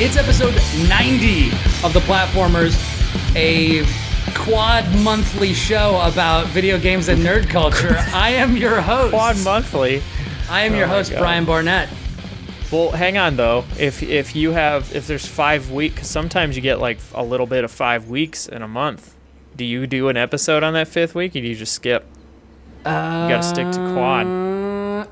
It's episode 90 of The Platformers, a quad monthly show about video games and nerd culture. I am your host. Quad monthly. I am your Oh my host, God. Brian Barnett. Well, hang on though. If if you have if there's five weeks, sometimes you get like a little bit of five weeks in a month. Do you do an episode on that fifth week, or do you just skip? you gotta stick to quad. Um,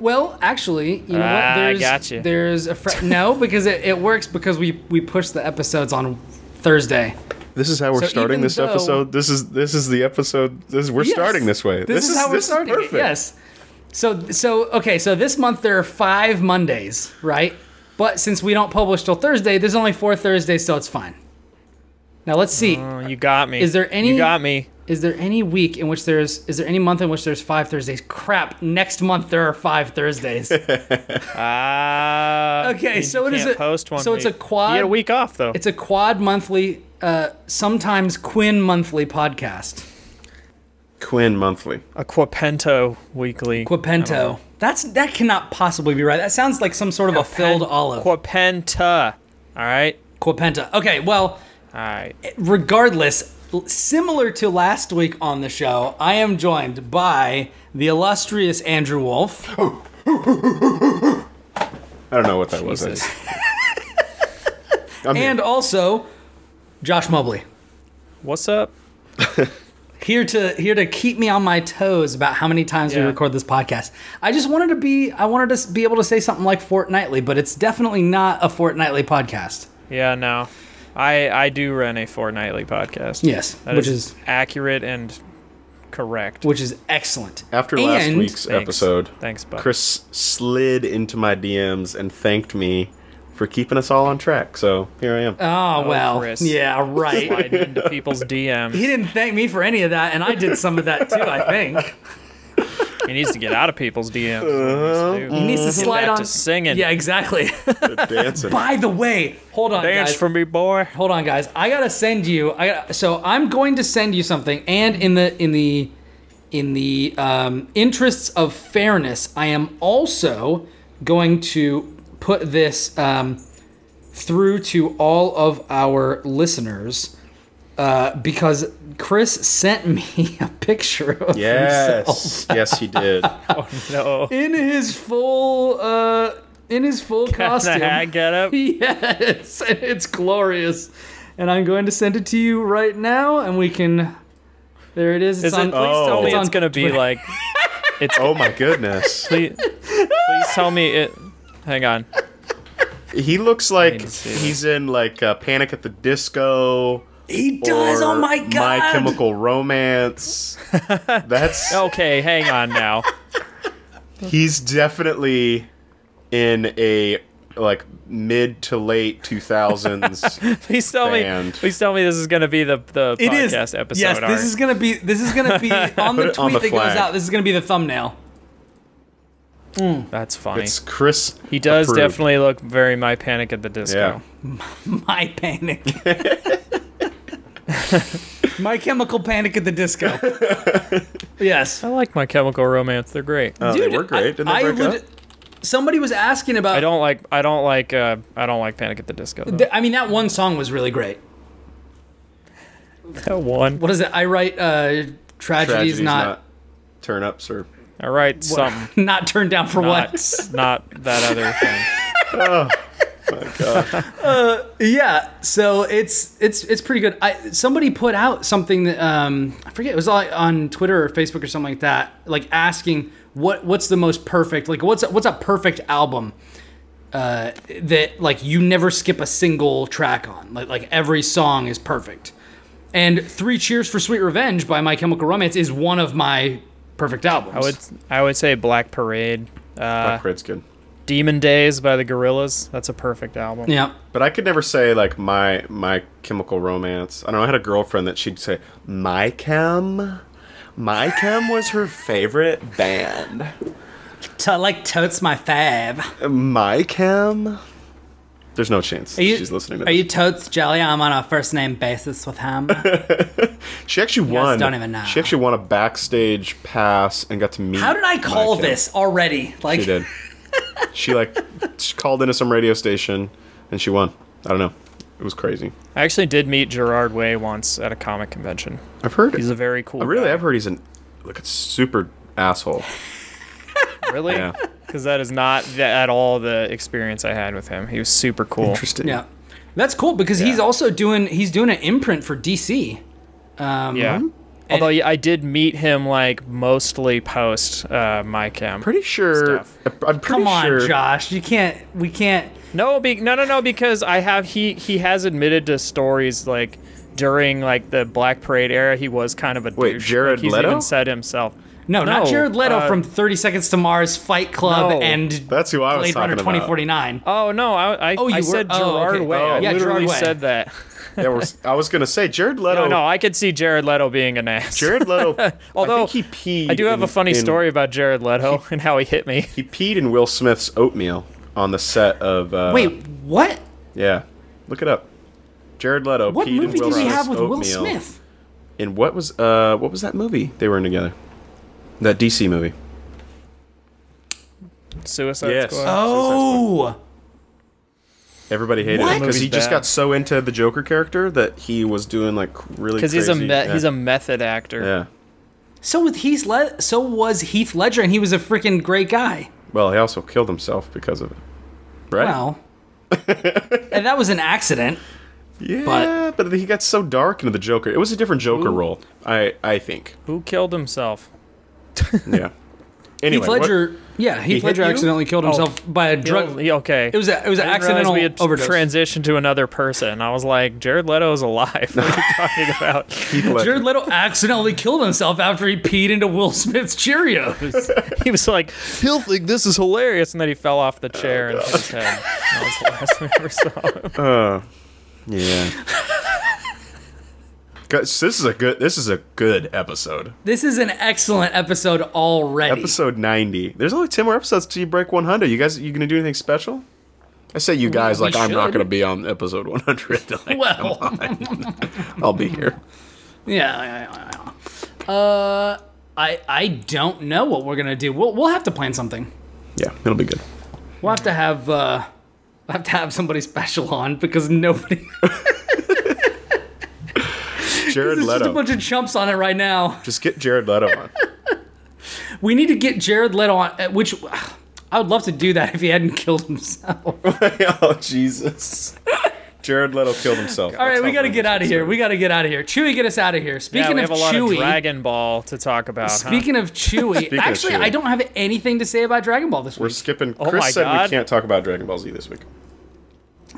Well, actually, you know what? Ah, I There's, gotcha. There's a fr- no because it, it works because we we push the episodes on Thursday. This is how we're So starting this though- episode. This is this is the episode. This we're Yes. starting this way. This, is, how we're this starting. it, perfect. Yes. So so okay. So this month there are five Mondays, right? But since we don't publish till Thursday, there's only four Thursdays, so it's fine. Now let's see. Oh, you got me. Is there any- You got me. Is there any week in which there's? Is there any month in which there's five Thursdays? Crap! Next month there are five Thursdays. Ah. Okay, you so it is can't a- post one. so it's a quad- You get a week off though. it's a quad monthly, uh, sometimes Quinn monthly podcast. Quinn Monthly. a Quapento weekly. I Quapento. That's that cannot possibly be right. That sounds like some sort of a filled olive. Quapenta. All right. Quapenta. Okay, well, All right. regardless, similar to last week on the show, I am joined by the illustrious Andrew Wolf. I don't know what that Jesus. was. I'm here. and also Josh Mobley. What's up? Here to here to keep me on my toes about how many times we record this podcast. I just wanted to be I wanted to be able to say something like fortnightly, but it's definitely not a fortnightly podcast. Yeah, no. I I do run a fortnightly podcast. Yes, That which is accurate and correct. which is excellent. After last week's Thanks. episode, Thanks, bud. Chris slid into my DMs and thanked me for keeping us all on track. So here I am. Ah, oh, well, Chris. yeah, right. Sliding into people's DMs. he didn't thank me for any of that, and I did some of that too. I think He needs to get out of people's DMs. he needs to Get slide back on to singing. Yeah, exactly. Dancing. By the way, hold on, Dance guys. for me, boy. hold on guys i gotta send you i got so i'm going to send you something and in the in the in the um, interests of fairness i am also going to put this um, through to all of our listeners uh, because chris sent me a picture of himself Yes, yes, he did. Oh no. in his full uh in his full costume The hat get up. Yes, it's glorious. And I'm going to send it to you right now, and we can. There it is. It's Is on. it? Please tell Oh. me it's it's gonna be like. It's. Oh my goodness. Please, please tell me it. Hang on. He looks like need to see he's in like uh, Panic at the Disco. He does. Oh my god. My Chemical Romance. That's Okay, hang on now. he's definitely in a like mid to late 2000s Please tell Band. me. Please tell me this is gonna be the the It is. podcast episode. yes, this is gonna be. This is gonna be on the tweet on the that goes out. This is gonna be the thumbnail. Hmm. That's funny. it's chris he does approved. definitely look very my Panic at the Disco. yeah My panic. My chemical panic at the disco. yes. I like My Chemical Romance. They're great. oh, they were great didn't they I break would- up Somebody was asking about. I don't like. I don't like. Uh, I don't like Panic at the Disco. Th- I mean, that one song was really great. That one. What is it? I write uh, tragedies, tragedies not not turn ups or All right, something. not turned down for Not, what? not that other thing. oh my god Yeah, so it's it's it's pretty good. I somebody put out something that um I forget it was like on Twitter or Facebook or something like that, like asking what what's the most perfect like what's a, what's a perfect album uh that like you never skip a single track on like like every song is perfect. And Three Cheers for Sweet Revenge by My Chemical Romance is one of my perfect albums. I would. I would say Black Parade. Uh, Black Parade's good Demon Days by the Gorillaz. That's a perfect album. yeah. but i could never say like my my chemical romance i don't know i had a girlfriend that she'd say my chem my chem was her favorite band To, like totes my fave. my chem There's no chance Are you, she's listening to Are this. you totes jelly? I'm on a first name basis with him. she actually guys won. don't even know. She actually won a backstage pass and got to meet. How did I call Mike. this already? Like, She did. she like she called into some radio station and she won. I don't know. It was crazy. I actually did meet Gerard Way once at a comic convention. I've heard. He's a very cool. I really guy. have heard he's an like a super asshole. Really? Yeah. Because that is not th- at all the experience I had with him. He was super cool. Interesting. Yeah, that's cool because he's also doing he's doing an imprint for DC. Um, Yeah. Although yeah, I did meet him like mostly post uh, my cam. Pretty sure. Stuff. I'm pretty Come on, sure. Josh. You can't. We can't. No, be, no, no, no. Because I have he he has admitted to stories like during like the Black Parade era, he was kind of a Wait, douche. Jared like, he's Leto? even said himself. No, not Jared Leto uh, from 30 Seconds to Mars, Fight Club, No. and That's who I was Blade Runner about. 2049. Oh no, I I, Oh, you I were- said oh, Gerard okay. Way. Oh, I yeah, literally Gerard Way. said that. Yeah, we're, I was gonna say Jared Leto. No, no, I could see Jared Leto being an ass. Jared Leto. Although, I think he peed. I do have in- a funny in- story about Jared Leto and how he hit me. He peed in Will Smith's oatmeal on the set of. Uh, Wait, what? Yeah, look it up. Jared Leto. What peed movie in Will did he Smith's have with Will oatmeal. Smith? In what was uh what was that movie they were in together? That DC movie. Suicide Yes. Squad. Oh, Everybody hated What? it because he Movie's just bad. got so into the Joker character that he was doing like really. Because he's a me- yeah. he's a method actor. yeah. so with Heath Le- so was Heath Ledger, and he was a freaking great guy. Well, he also killed himself because of it. Right. Well, and that was an accident. yeah, but, he got so dark into the Joker. It was a different Joker role. I I think. Who killed himself? Yeah. Anyway, Heath what- Ledger, yeah, Heath hit Ledger accidentally killed himself by a drug. Drug. Okay. It was a, it was an I accidental we had overdose. transitioned to another person. I was like, Jared Leto is alive. What are you talking about? Heath Jared Leto accidentally killed himself after he peed into Will Smith's Cheerios. He was like, he'll think this is hilarious, and then he fell off the chair and hit his head. That was the last we ever saw him. Uh, yeah. This is a good. This is a good episode. this is an excellent episode already. Episode ninety. There's only ten more episodes till you break one hundred. You guys, you gonna do anything special? I say you guys like I'm not gonna be on episode one hundred. Like, Well. I'll be here. Yeah, yeah, yeah, yeah. Uh, I I don't know what we're gonna do. We'll we'll have to plan something. Yeah, it'll be good. We'll have to have uh, we'll have to have somebody special on because nobody. Jared There's just a bunch of chumps on it right now. Just get Jared Leto on. We need to get Jared Leto on, uh, which I would love to do that if he hadn't killed himself. oh Jesus. Jared Leto killed himself. All right, we got to get out of here. We got to get out of here. Chewy, get us out of here. Yeah, Speaking we of have a lot Chewy, of Dragon Ball to talk about. huh? speaking of Chewy, Speaking of actually, Chewy. I don't have anything to say about Dragon Ball this week. We're skipping. Oh Chris my said God. we can't talk about Dragon Ball Z this week.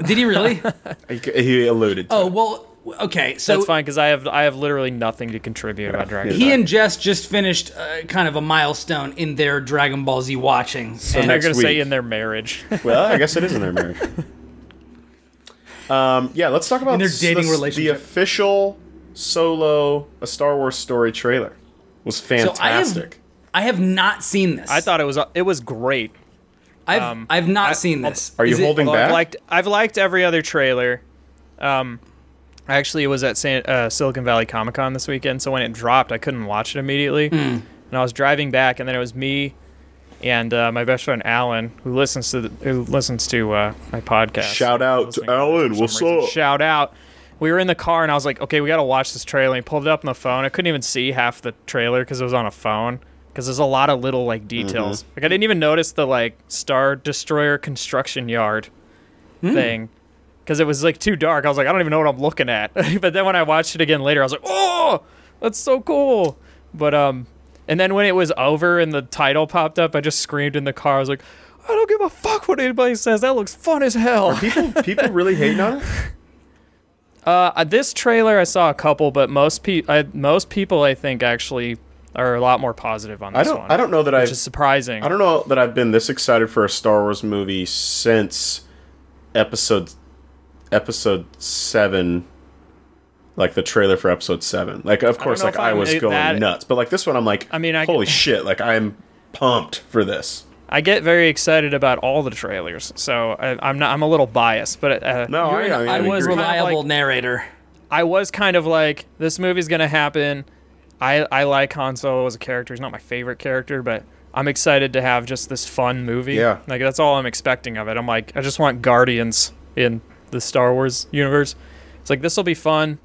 Did he really? He, he alluded. To oh it. well, okay. So That's fine because I have I have literally nothing to contribute about Dragon Ball. he Ball. and Jess just finished uh, kind of a milestone in their Dragon Ball Z watching. So And- They're next gonna say in their marriage. Well, I guess it is in their marriage. um, yeah, let's talk about In their dating the, relationship. The official solo a Star Wars story trailer was So I have, fantastic. I have not seen this. I thought it was it was great. I've um, I've not I- seen this. Are you Is it- holding Although I've back? liked I've liked every other trailer. Um, actually, it was at San, uh, Silicon Valley Comic Con this weekend, so when it dropped, I couldn't watch it immediately. Hmm. And I was driving back, and then it was me and uh, my best friend Alan, who listens to the, who listens to uh, my podcast. Shout out to Alan. for What's reason. up? Shout out. We were in the car, and I was like, "Okay, we got to watch this trailer." And he pulled it up on the phone. I couldn't even see half the trailer because it was on a phone. Because there's a lot of little like details. Like I didn't even notice the like Star Destroyer construction yard thing because it was like too dark. I was like, I don't even know what I'm looking at. but then when I watched it again later, I was like, oh, that's so cool. But um, and then when it was over and the title popped up, I just screamed in the car. I was like, I don't give a fuck what anybody says. That looks fun as hell. people, people really hating on it. Uh, this trailer I saw a couple, but most pe- most people I think actually are a lot more positive on this I don't. one. I don't know that which I've. is surprising. I don't know that I've been this excited for a Star Wars movie since episode episode seven. Like the trailer for episode seven. Like, of course, know like I I'm was going that- nuts, but like this one, I'm like, I mean, I- holy shit! Like I'm pumped for this. I get very excited about all the trailers, so I, I'm not. I'm a little biased, but uh, No, You're I, an I, I was agree. kind of like- narrator. I was kind of like, this movie's gonna happen. I I like Han Solo as a character. He's not my favorite character, but I'm excited to have just this fun movie. Yeah. like that's all I'm expecting of it. I'm like, I just want Guardians in the Star Wars universe. It's like this will be fun.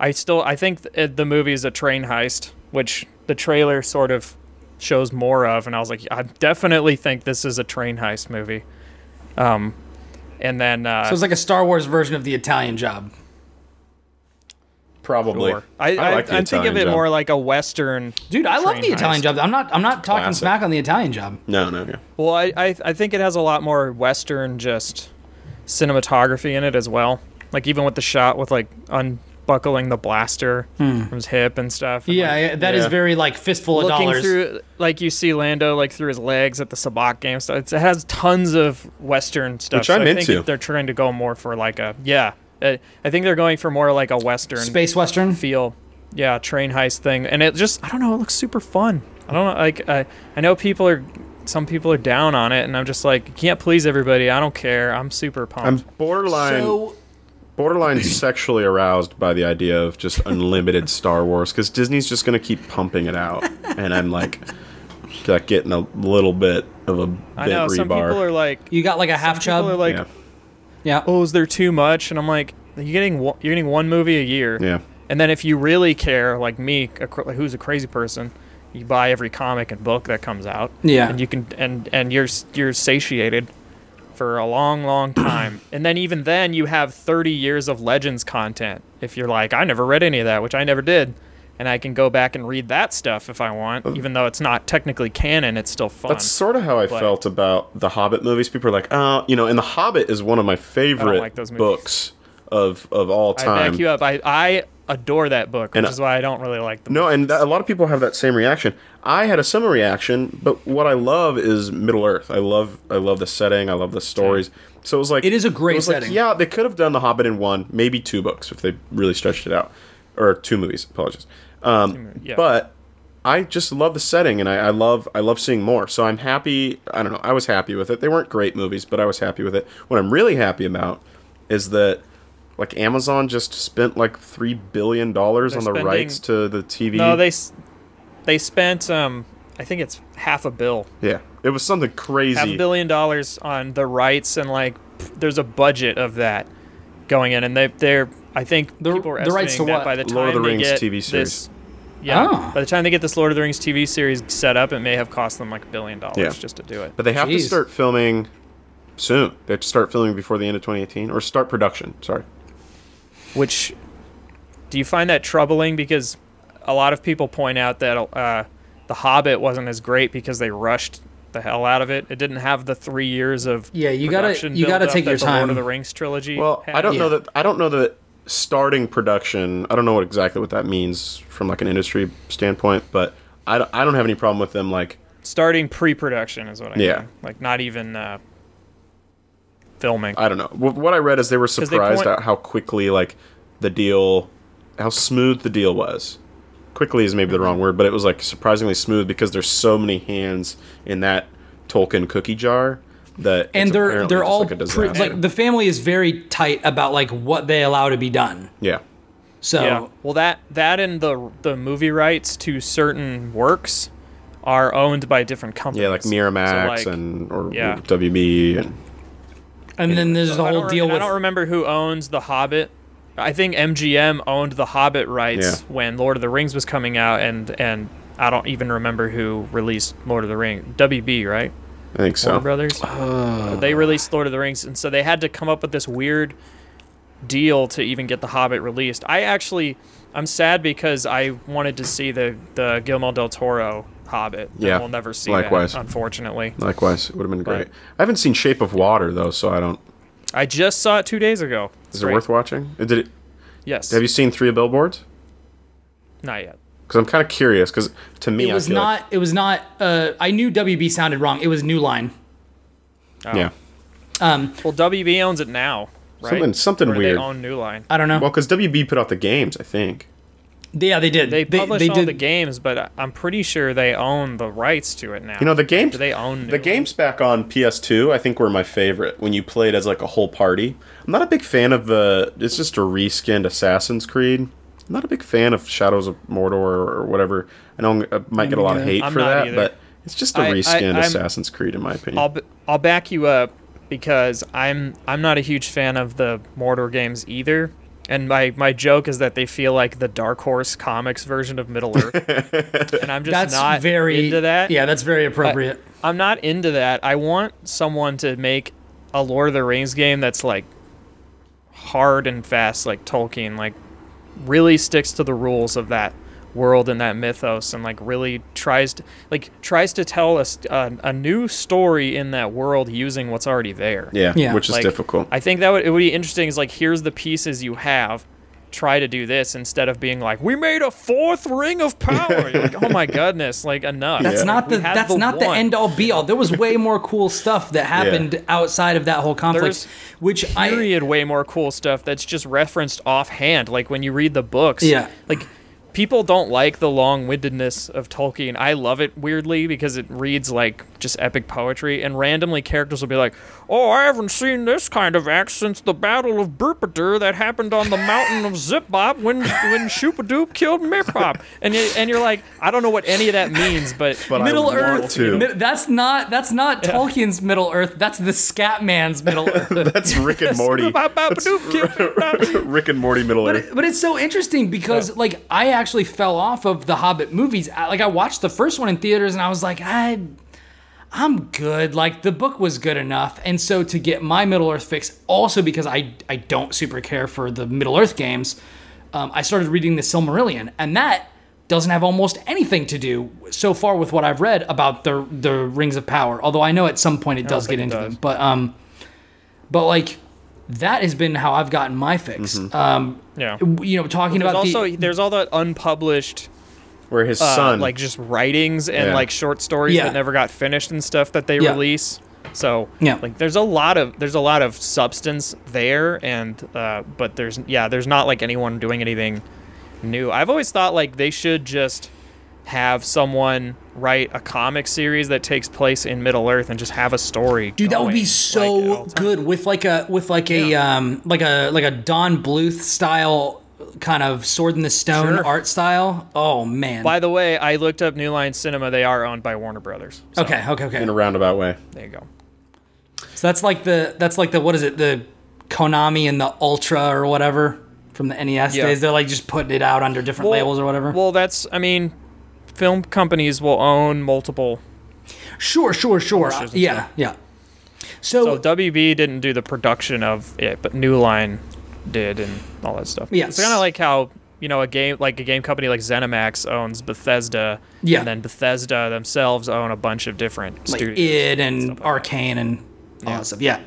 I still I think th- the movie is a train heist, which the trailer sort of shows more of, and I was like, I definitely think this is a train heist movie. Um, and then uh, So it's like a Star Wars version of the Italian Job. Probably. Sure. I, I, like the I think of it Job. more like a western. Dude, I love Train the Italian. Job. I'm not. I'm not talking Classic. smack on the Italian Job. No, no, yeah. Well, I, I I think it has a lot more western just cinematography in it as well. Like even with the shot with like unbuckling the blaster hmm. from his hip and stuff. and, Yeah, like, yeah, that is very like fistful of looking dollars. through like you see Lando like through his legs at the Sabacc game stuff. It's, it has tons of western stuff. Which I'm I think into. they're trying to go more for like a yeah. I think they're going for more like a western Space Western. feel. Yeah, train heist thing, and it just I don't know, it looks super fun. I don't know, like I I know people are some people are down on it, and I'm just like you can't please everybody. I don't care. I'm super pumped. I'm borderline So borderline sexually aroused by the idea of just unlimited Star Wars because Disney's just gonna keep pumping it out, and I'm like, like getting a little bit of a bit I know rebar. some people are like you got like a half chub. people are like yeah, yeah. oh is there too much, and I'm like you're getting one- you're getting one movie a year. yeah. And then if you really care, like me, a, cr- who's a crazy person, you buy every comic and book that comes out. Yeah. And you can and and you're you're satiated for a long, long time. and then even then, you have 30 years of Legends content. If you're like, I never read any of that, which I never did, and I can go back and read that stuff if I want, even though it's not technically canon, it's still fun. That's sort of how I But- felt about the Hobbit movies. People are like, oh, you know, and the Hobbit is one of my favorite like those books of of all time. I time. back you up. I I adore that book, which And, is why I don't really like the No, and that, a lot of people have that same reaction. I had a similar reaction, but what I love is Middle Earth. I love I love the setting. I love the stories. So it was like It is a great it was like, setting. yeah, they could have done The Hobbit in one, maybe two books if they really stretched it out, or two movies. Apologies. Um, yeah. But I just love the setting, and I, I love I love seeing more. So I'm happy. I don't know. I was happy with it. They weren't great movies, but I was happy with it. What I'm really happy about is that. Like Amazon just spent like three billion dollars They're on the spending- rights to the TV. No, they they spent um I think it's half a bill, Yeah, it was something crazy. half a billion dollars on the rights, and like p- there's a budget of that going in, and they they're I think The- people are the rights to that what? by the time Lord of the they Rings get TV series. this. Yeah, Ah. by the time they get this Lord of the Rings TV series set up, it may have cost them like a billion dollars Yeah. just to do it. But they have to start filming soon. They have to start filming before the end of 2018, or start production. Sorry. Which do you find that troubling? Because a lot of people point out that uh, the Hobbit wasn't as great because they rushed the hell out of it. It didn't have the three years of Yeah, you gotta- you gotta take your the Lord time. of the Rings trilogy. Well, had. I don't know Yeah. that. I don't know that starting production. I don't know what exactly what that means from like an industry standpoint, but I don't, I don't have any problem with them like starting pre-production is what I Yeah. mean. Like not even uh, filming. I don't know. What, what I read is they were they surprised point- at how quickly like the deal, how smooth the deal was. Quickly is maybe the Mm-hmm. wrong word, but it was like surprisingly smooth because there's so many hands in that Tolkien cookie jar that and they're they're all like pre- like the family is very tight about like what they allow to be done. yeah. So Yeah. Well, that that and the the movie rights to certain works are owned by different companies. Yeah, like Miramax So, like, and or yeah. WB and and then there's the whole deal and I don't remember who owns The Hobbit. I think MGM owned The Hobbit rights Yeah. when Lord of the Rings was coming out, and and I don't even remember who released Lord of the Rings. WB, right? I think so. Warner Brothers. Uh, they released Lord of the Rings, and so they had to come up with this weird deal to even get The Hobbit released. I actually, I'm sad because I wanted to see the the Guillermo del Toro Hobbit. Yeah, we'll never see likewise. that, unfortunately. Likewise, it would have been But- great. I haven't seen Shape of Water though, so I don't. I just saw it two days ago. It's Is it worth watching? Did it? Yes. Have you seen Three Billboards? Not yet. Because I'm kind of curious. Because to me, it was I feel not it was not uh I knew WB sounded wrong. It was New Line. Like, yeah. Um Well, WB owns it now, right? Something- something Or weird. They own New Line. I don't know. Well, because WB put out the games, I think. yeah, they did. They they, publish they all did the games, but I- I'm pretty sure they own the rights to it now. You know, the games. Do they own New the Line? games back on PS2? I think were my favorite when you played as like a whole party. I'm not a big fan of the. It's just a reskinned Assassin's Creed. I'm not a big fan of Shadows of Mordor or, or whatever. I know I might get a lot of hate I'm for that, either. but it's just a reskinned I'm- Assassin's Creed in my opinion. I'll b- I'll back you up. Because I'm I'm not a huge fan of the Mordor games either. And my, my joke is that they feel like the Dark Horse Comics version of Middle Earth, and I'm just That's not very into that. Yeah, that's very appropriate. I'm not into that. I want someone to make a Lord of the Rings game that's like hard and fast, like Tolkien, like really sticks to the rules of that world and that mythos, and like really tries to like tries to tell us a, uh, a new story in that world using what's already there. Yeah, Yeah. which is Like, difficult. I think that would it would be interesting. Is like here's the pieces you have. Try to do this instead of being like, we made a fourth ring of power. You're like, oh my goodness, like enough. That's Yeah. not the We had that's not the end all be all. There was way more cool stuff that happened outside of that whole conflict, There's which I period way more cool stuff that's just referenced offhand like when you read the books Yeah. like people don't like the long-windedness of tolkien. I love it weirdly because it reads like just epic poetry and randomly characters will be like oh i haven't seen this kind of act since the battle of burpadur that happened on the mountain of zipbop when when shoopadoop killed mirpop and, you, and you're like i don't know what any of that means but, But I Middle want Earth. to. Mi- That's not that's not Tolkien's Middle Earth. That's the Scatman's Middle Earth. That's Rick and Morty. Rick and Morty Middle But, Earth. it- but it's so interesting because like I actually fell off of the Hobbit movies. I- Like I watched the first one in theaters and I was like, I I'm good. Like the book was good enough. And so to get my Middle Earth fix, also because I I don't super care for the Middle Earth games, um, I started reading the Silmarillion, and that doesn't have almost anything to do so far with what I've read about the the Rings of Power. Although I know at some point it does get into does. them, but um, but like that has been how I've gotten my fix. Um, yeah you know, talking about also the there's all that unpublished Where his uh, son, like just writings and Yeah. like short stories Yeah. that never got finished and stuff that they Yeah. release. So Yeah. like there's a lot of there's a lot of substance there, and uh, but there's yeah there's not like anyone doing anything new. I've always thought like they should just have someone write a comic series that takes place in Middle Earth and just have a story. dude that would be so at all times. good with like a with like a Yeah. um like a like a Don Bluth style kind of sword in the stone Sure. art style. Oh man. By the way, I looked up New Line Cinema. They are owned by Warner Brothers. So, okay, okay, okay. in a roundabout way. There you go. So that's like the that's like the what is it the Konami and the Ultra or whatever from the NES Yeah. days. They're like just putting it out under different labels or whatever. Well, that's I mean, film companies will own multiple. sure, sure, sure. Publishers and yeah, stuff. yeah. So So, WB didn't do the production of it, but New Line did and all that stuff. Yeah, it's kind of like how you know a game like a game company like ZeniMax owns Bethesda. Yeah. and then Bethesda themselves own a bunch of different like studios. id and Arkane and all Yeah. that stuff yeah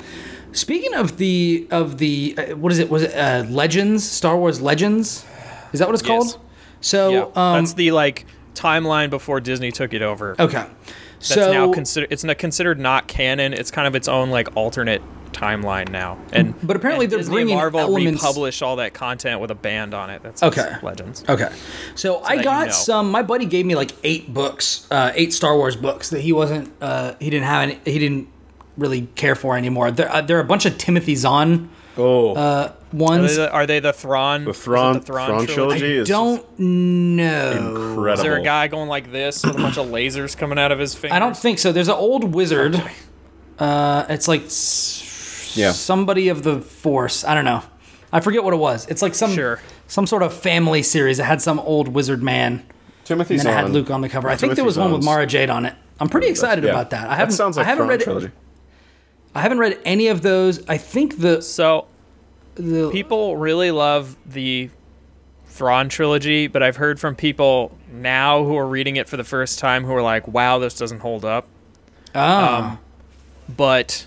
speaking of the of the uh, what is it was it uh, legends star wars legends is that what it's Yes. called so yeah, um that's the like timeline before Disney took it over. okay That's so now considered it's not considered not canon. It's kind of its own like alternate timeline now. And But apparently and they're Disney bringing Marvel elements- republish all that content with a band on it. That's Okay. Legends. okay so, i that you got know. some my buddy gave me like eight books uh eight star wars books that he wasn't uh he didn't have any he didn't really care for anymore there, uh, there are a bunch of timothy zahn Oh, uh Are ones they the, are they the Thrawn? the Thrawn, the Thrawn, trilogy i is don't know incredible. Is there a guy going like this with a bunch of lasers coming out of his fingers? I don't think so. There's an old wizard. Uh, it's like s- Yeah. somebody of the Force. I don't know. I forget what it was. It's like some Sure. some sort of family series. It had some old wizard man, Timothy and then it had Luke on the cover. I think there Timothy was one with Mara Jade on it. I'm pretty excited Yeah. about that. I haven't. That sounds like I haven't Thrawn read. trilogy. I haven't read any of those. I think the So the people really love the Thrawn trilogy, but I've heard from people now who are reading it for the first time who are like, "Wow, this doesn't hold up." ah But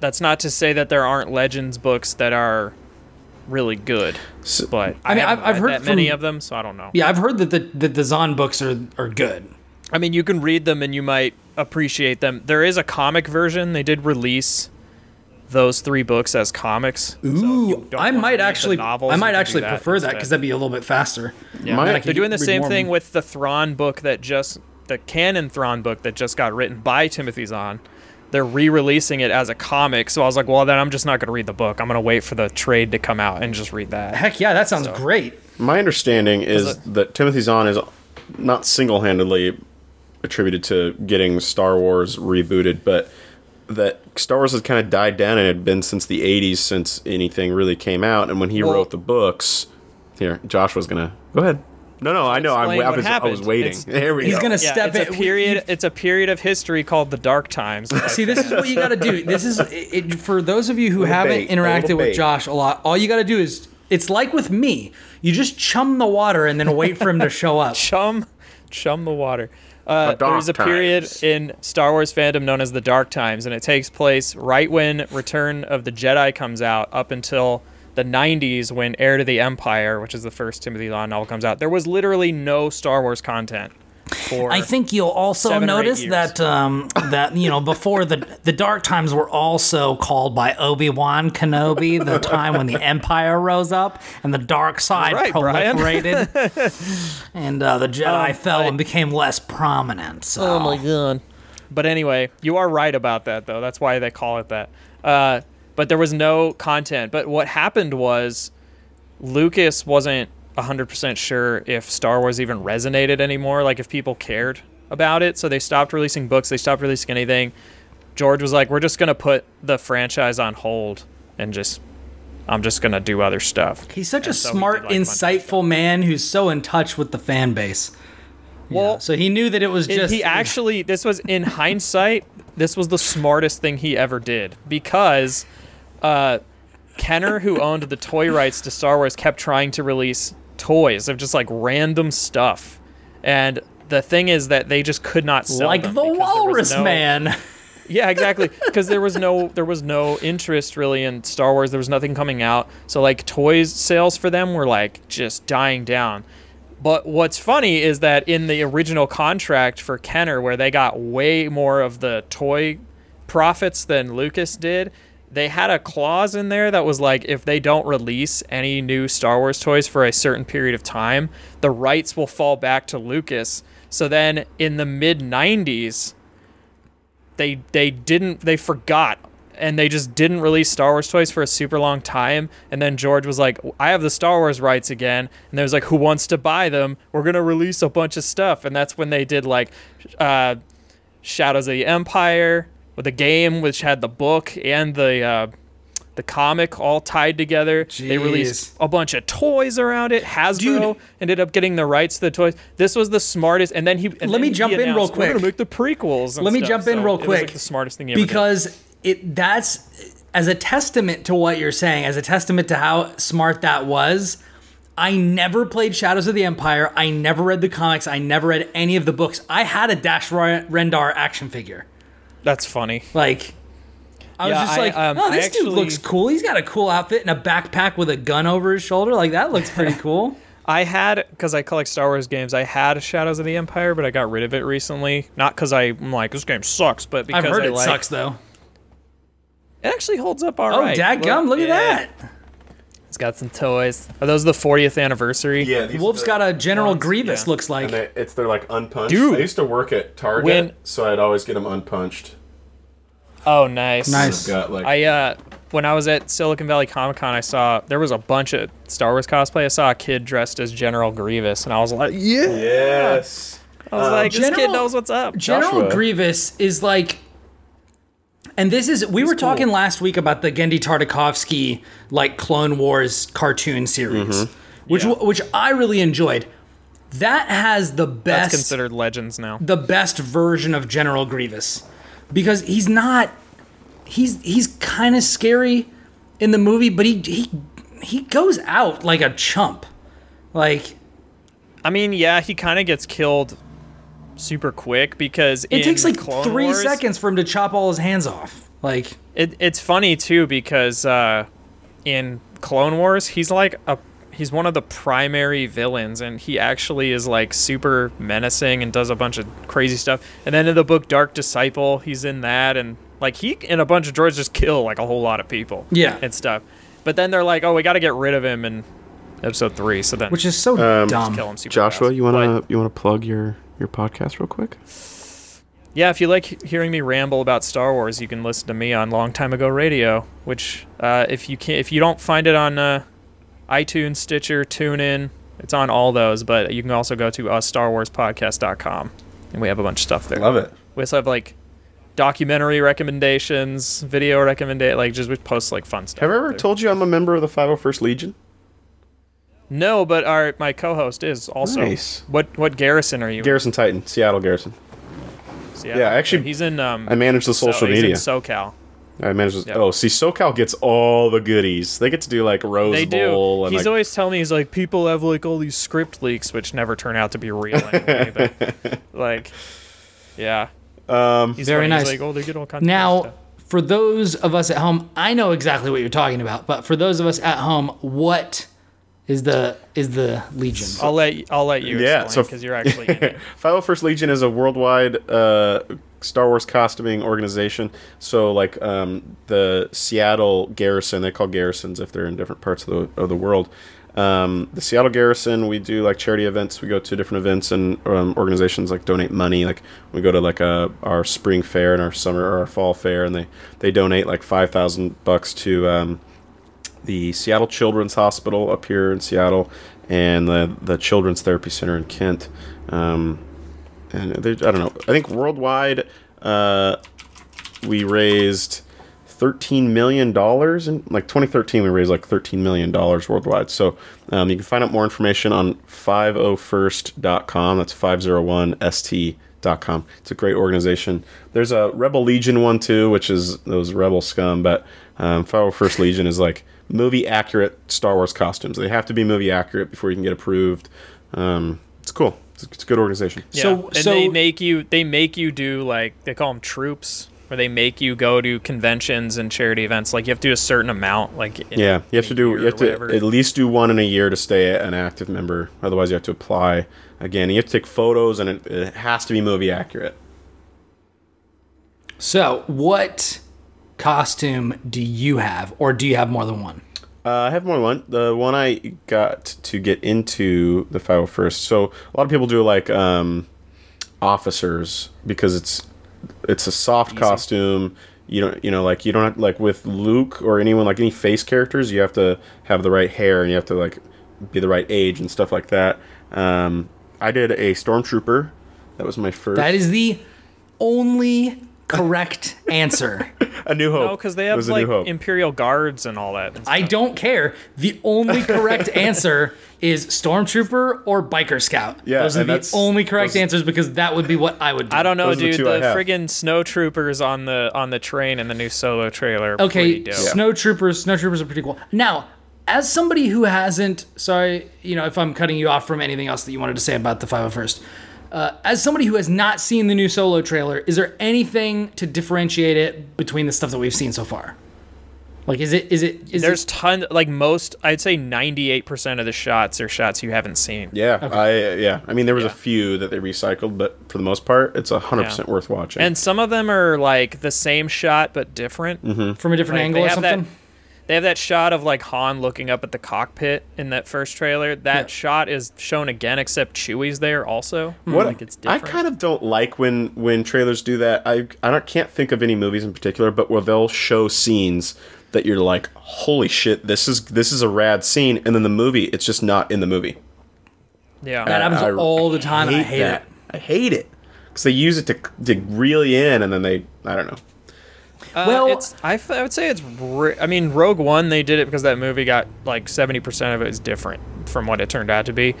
that's not to say that there aren't Legends books that are really good. S- But I I, mean, mean, I've- I've heard that many of them, so I don't know. yeah. I've heard that the that the Zahn books are are good. I mean, you can read them and you might appreciate them. There is a comic version. They did release those three books as comics. So if you Ooh, don't I might actually novels, I you might can do actually prefer that because that'd be a little bit faster. Yeah. My- They're doing the same thing with the Thrawn book that just the canon Thrawn book that just got written by Timothy Zahn. They're re-releasing it as a comic, so I was like, well, then I'm just not gonna read the book. I'm gonna wait for the trade to come out and just read that. Heck yeah, that sounds So- great. My understanding is it- that Timothy Zahn is not single-handedly attributed to getting Star Wars rebooted, but that Star Wars had kind of died down and it had been since the 80s since anything really came out. And when he Well- wrote the books, here, Josh was going to go ahead. No, no, I know. I'm, Explain I, was, I was waiting. It's- there we He's go. gonna Yeah, step it's in. a period. It's a period of history called the Dark Times. See, this is what you got to do. This is it, it- for those of you who haven't bait, interacted with bait. Josh a lot. All you got to do is it's like with me. You just chum the water and then wait for him to show up. chum, chum the water. Uh, The there's a period Times. in Star Wars fandom known as the Dark Times, and it takes place right when Return of the Jedi comes out, up until the 90s when Heir to the Empire, which is the first Timothy Law novel, comes out. There was literally no Star Wars content. For I think you'll also seven or eight notice that um, that you know before the the dark times were also called by Obi Wan Kenobi the time when the Empire rose up and the dark side right, proliferated, and uh, the Jedi Um, fell I- and became less prominent. So. Oh my god. But anyway, you are right about that, though. That's why they call it that. Uh, but there was no content. But what happened was Lucas wasn't 100% sure if Star Wars even resonated anymore, like if people cared about it. So they stopped releasing books, they stopped releasing anything. George was like, we're just going to put the franchise on hold and just, I'm just going to do other stuff. He's such a so smart, did, like, a bunch of insightful man who's so in touch with the fan base. Well, So he knew that it was It- he actually this was in hindsight this was the smartest thing he ever did because uh, kenner who owned the toy rights to star wars kept trying to release toys of just like random stuff and the thing is that they just could not sell like the because there was Walrus no- Man. yeah, exactly. Because there was no there was no interest really in Star Wars. There was nothing coming out. So like toys sales for them were like just dying down. But what's funny is that in the original contract for Kenner, where they got way more of the toy profits than Lucas did, they had a clause in there that was like if they don't release any new Star Wars toys for a certain period of time, the rights will fall back to Lucas. So then in the mid 90s, they they didn't they forgot and they just didn't release Star Wars toys for a super long time. And then George was like, I have the Star Wars rights again. And there was like, who wants to buy them? We're going to release a bunch of stuff. And that's when they did like uh, Shadows of the Empire with the game, which had the book and the. Uh, the comic all tied together. They released a bunch of toys around it. Hasbro Dude. ended up getting the rights to the toys. This was the smartest. And then he. and Let then me he jump in real announced, We're quick. gonna make the prequels. Let me stuff." jump in So real quick like, the smartest thing ever did. because it that's as a testament to what you're saying, as a testament to how smart that was. I never played Shadows of the Empire. I never read the comics. I never read any of the books. I had a Dash Rendar action figure. That's funny. Like, I was Yeah, just I, like, um, oh, I this dude actually- looks cool. He's got a cool outfit and a backpack with a gun over his shoulder. Like, that looks pretty cool. I had because I collect Star Wars games. I had Shadows of the Empire, but I got rid of it recently. Not because I'm like this game sucks, but because I've heard I it like, sucks, though. It actually holds up all Oh, right. dadgum, look at yeah. that. It's got some toys. Are those the 40th anniversary? Yeah, these Wolf's are got a General ones, Grievous, yeah. looks like. And they, it's they're like unpunched. Dude. I used to work at Target, When- so I'd always get them unpunched. Oh, nice. Nice. I've got like I uh when I was at Silicon Valley Comic Con, I saw there was a bunch of Star Wars cosplay. I saw a kid dressed as General Grievous, and I was like, yeah. yes. I was like, this kid General- knows what's up. General Joshua. Grievous is like, and this is we were talking cool. last week about the Genndy Tartakovsky like Clone Wars cartoon series, mm-hmm. which Yeah. which I really enjoyed. That has the That's best considered legends now. the best version of General Grievous because he's not he's he's kind of scary in the movie, but he he he goes out like a chump. Like I mean, yeah, he kind of gets killed super quick because it takes like Clone three Wars, seconds for him to chop all his hands off. Like It, it's funny too because uh, in Clone Wars, he's like a he's one of the primary villains, and he actually is like super menacing and does a bunch of crazy stuff. And then in the book Dark Disciple, he's in that, and like he and a bunch of droids just kill like a whole lot of people. Yeah. and stuff. But then they're like, oh, we got to get rid of him in episode three. So then which is so Um, dumb. kill him super Joshua, fast. you wanna you wanna plug your your podcast real quick? Yeah, if you like hearing me ramble about Star Wars, you can listen to me on Long Time Ago Radio. Which, uh, if you can, if you don't find it on uh, iTunes, Stitcher, TuneIn, it's on all those. But you can also go to uh, StarWarsPodcast.com, and we have a bunch of stuff there. Love it. We also have like documentary recommendations, video recommendation. Like just we post like fun stuff. Have I ever there. told you I'm a member of the 501st Legion? No, but our my co-host is also. Nice. What what garrison are you? in? Garrison Titan, Seattle Garrison. Seattle? yeah, actually, he's in. Um, I manage the so- social he's in media. SoCal. I manage. The, Yep. Oh, see, SoCal gets all the goodies. They get to do like Rose They Bowl do. and He's like, always telling me he's like people have like all these script leaks, which never turn out to be real anyway. but like, yeah. um, He's Very funny. He's nice. like, oh, they get all kinds of Now, stuff. for those of us at home, I know exactly what you're talking about. But for those of us at home, what is the is the Legion? I'll let you, I'll let you Yeah, explain so- because you're actually in it. 501st Legion is a worldwide uh, Star Wars costuming organization. So, like um, the Seattle Garrison, they call garrisons if they're in different parts of the of the world. Um, the Seattle Garrison, we do like charity events. We go to different events and um, organizations like donate money. Like we go to like a our spring fair and our summer or our fall fair, and they they donate like five thousand bucks to. The Seattle Children's Hospital up here in Seattle, and the the Children's Therapy Center in Kent. Um, and I don't know. I think worldwide, uh, we raised thirteen million dollars in like 2013. We raised like thirteen million dollars worldwide. So um, you can find out more information on 501st.com. That's 501st.com. It's a great organization. There's a Rebel Legion one too, which is those rebel scum. But um, 501st Legion is like movie accurate Star Wars costumes. They have to be movie accurate before you can get approved. Um, it's cool. It's, it's a good organization. Yeah. So- and so- they make you they make you do like they call them troops, where they make you go to conventions and charity events. Like you have to do a certain amount. Like in Yeah, you have to do. You have to at least do one in a year to stay an active member. Otherwise, you have to apply again. You have to take photos, and it, it has to be movie accurate. So, what costume do you have, or do you have more than one? Uh, I have more than one. The one I got to get into the 501st. So a lot of people do like um, officers because it's it's a soft costume. You don't you know like you don't have, like with Luke or anyone like any face characters. You have to have the right hair and you have to like be the right age and stuff like that. Um, I did a stormtrooper. That was my first. That is the only correct answer. a New Hope. no, because they have like imperial guards and all that. and I don't care. The only correct answer is stormtrooper or biker scout. Yeah, those are the only correct those- answers because that would be what I would do. I don't know, Those are the dude. The, friggin' snow troopers on the on the train in the new solo trailer. Okay, pretty dope. snow troopers. Snow troopers are pretty cool. Now, as somebody who hasn't, sorry, you know, if I'm cutting you off from anything else that you wanted to say about the 501st, uh, as somebody who has not seen the new solo trailer, is there anything to differentiate it between the stuff that we've seen so far? Like, is it is it is There's it, ton like most. I'd say 98 percent of the shots are shots you haven't seen. Yeah, I yeah. I mean, there was Yeah. a few that they recycled, but for the most part, it's hundred percent worth watching. And some of them are like the same shot but different. Mm-hmm. from a different Like, angle they or have something? that. They have that shot of like Han looking up at the cockpit in that first trailer. That Yeah. shot is shown again, except Chewie's there also. Hmm. what Like it's I kind of don't like when when trailers do that. I I don't, can't think of any movies in particular, but where they'll show scenes that you're like, holy shit, this is this is a rad scene, and then the movie, it's just not in the movie. yeah. That happens I all the time, and I hate that. it. I hate it because they use it to to reel you in, and then they I don't know. Uh, Well- it's I, f- I would say it's. Re- I mean, Rogue One they did it because that movie got like 70 percent of it is different from what it turned out to be.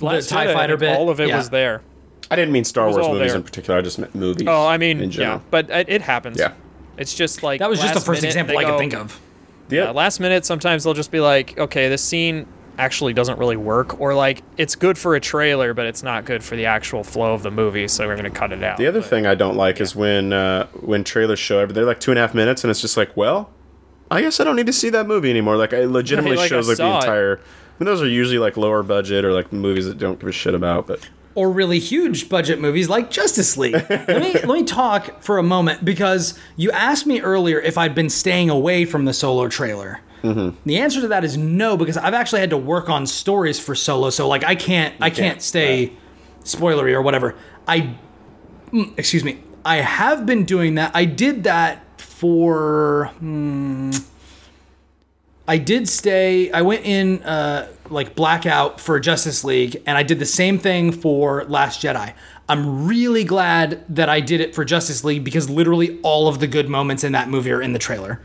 Last TIE Jedi, fighter bit, all of it yeah. was there. I didn't mean Star Wars movies there. in particular. I just meant movies. Oh, I mean, in general. yeah, but it, it happens. Yeah. It's just like That was just the first example they I could think of. Yeah. Uh, last minute, sometimes they'll just be like, okay, this scene actually doesn't really work, or like it's good for a trailer, but it's not good for the actual flow of the movie, so we're gonna cut it out. The other But- thing I don't like is when uh, when trailers show every they're like two and a half minutes and it's just like, well, I guess I don't need to see that movie anymore. Like it legitimately Right, like, I shows like the saw it. entire. I mean, those are usually like lower budget or like movies that don't give a shit about. But or really huge budget movies like Justice League. let me let me talk for a moment because you asked me earlier if I'd been staying away from the solo trailer. The answer to that is no because I've actually had to work on stories for solo, so like I can't I can't, can't, stay spoilery or whatever. I mm, excuse me. I have been doing that. I did that for hmm, I did stay. I went in uh, like blackout for Justice League, and I did the same thing for Last Jedi. I'm really glad that I did it for Justice League because literally all of the good moments in that movie are in the trailer.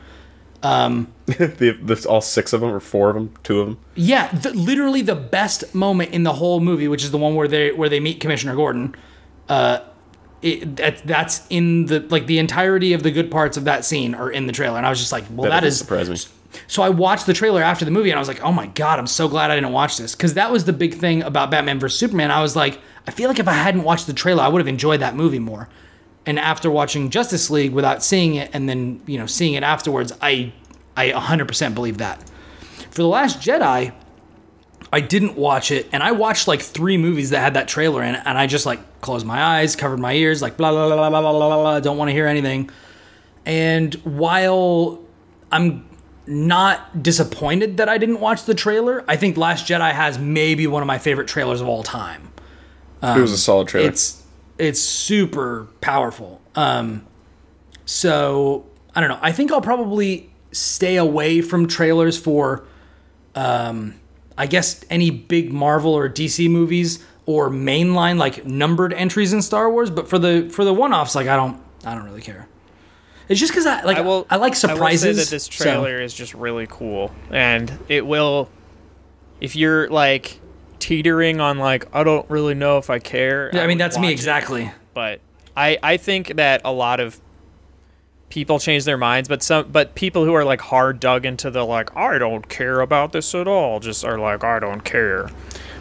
the, the, all six of them, or four of them, two of them. Yeah, the, literally the best moment in the whole movie, which is the one where they where they meet Commissioner Gordon. Uh, it, that, that's in the like the entirety of the good parts of that scene are in the trailer, and I was just like, well, That that surprise me. So I watched the trailer after the movie and I was like, oh my God, I'm so glad I didn't watch this. Because that was the big thing about Batman vs. Superman. I was like, I feel like if I hadn't watched the trailer, I would have enjoyed that movie more. And after watching Justice League without seeing it and then, you know, seeing it afterwards, I I 100% believe that. For The Last Jedi, I didn't watch it and I watched like three movies that had that trailer in it and I just like closed my eyes, covered my ears, like blah blah blah blah blah blah blah, blah don't want to hear anything. And while I'm not disappointed that I didn't watch the trailer. I think Last Jedi has maybe one of my favorite trailers of all time. it was a solid trailer. It's it's super powerful. Um, so I don't know. I think I'll probably stay away from trailers for, um, I guess any big Marvel or DC movies or mainline like numbered entries in Star Wars. But for the for the one offs, like I don't I don't really care. It's just because I like I, I like surprises. I will say that this so- trailer is just really cool, and it will. If you're like teetering on like I don't really know if I care. Yeah, I mean that's me watch it. exactly. But I I think that a lot of people change their minds, but some but people who are like hard dug into the like I don't care about this at all just are like I don't care.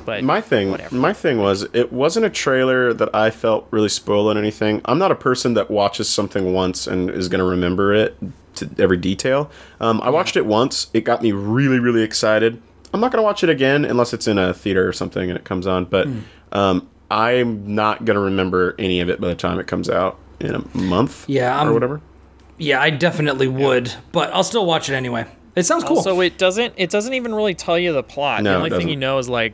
But my thing whatever. my thing was it wasn't a trailer that i felt really spoiled on anything i'm not a person that watches something once and is going to remember it to every detail um, i watched it once it got me really really excited i'm not going to watch it again unless it's in a theater or something and it comes on but Hmm. um, i'm not going to remember any of it by the time it comes out in a month Yeah, or I'm- whatever Yeah, I definitely would, but I'll still watch it anyway. It sounds cool. So it doesn't. It doesn't even really tell you the plot. No, the it only thing you know is like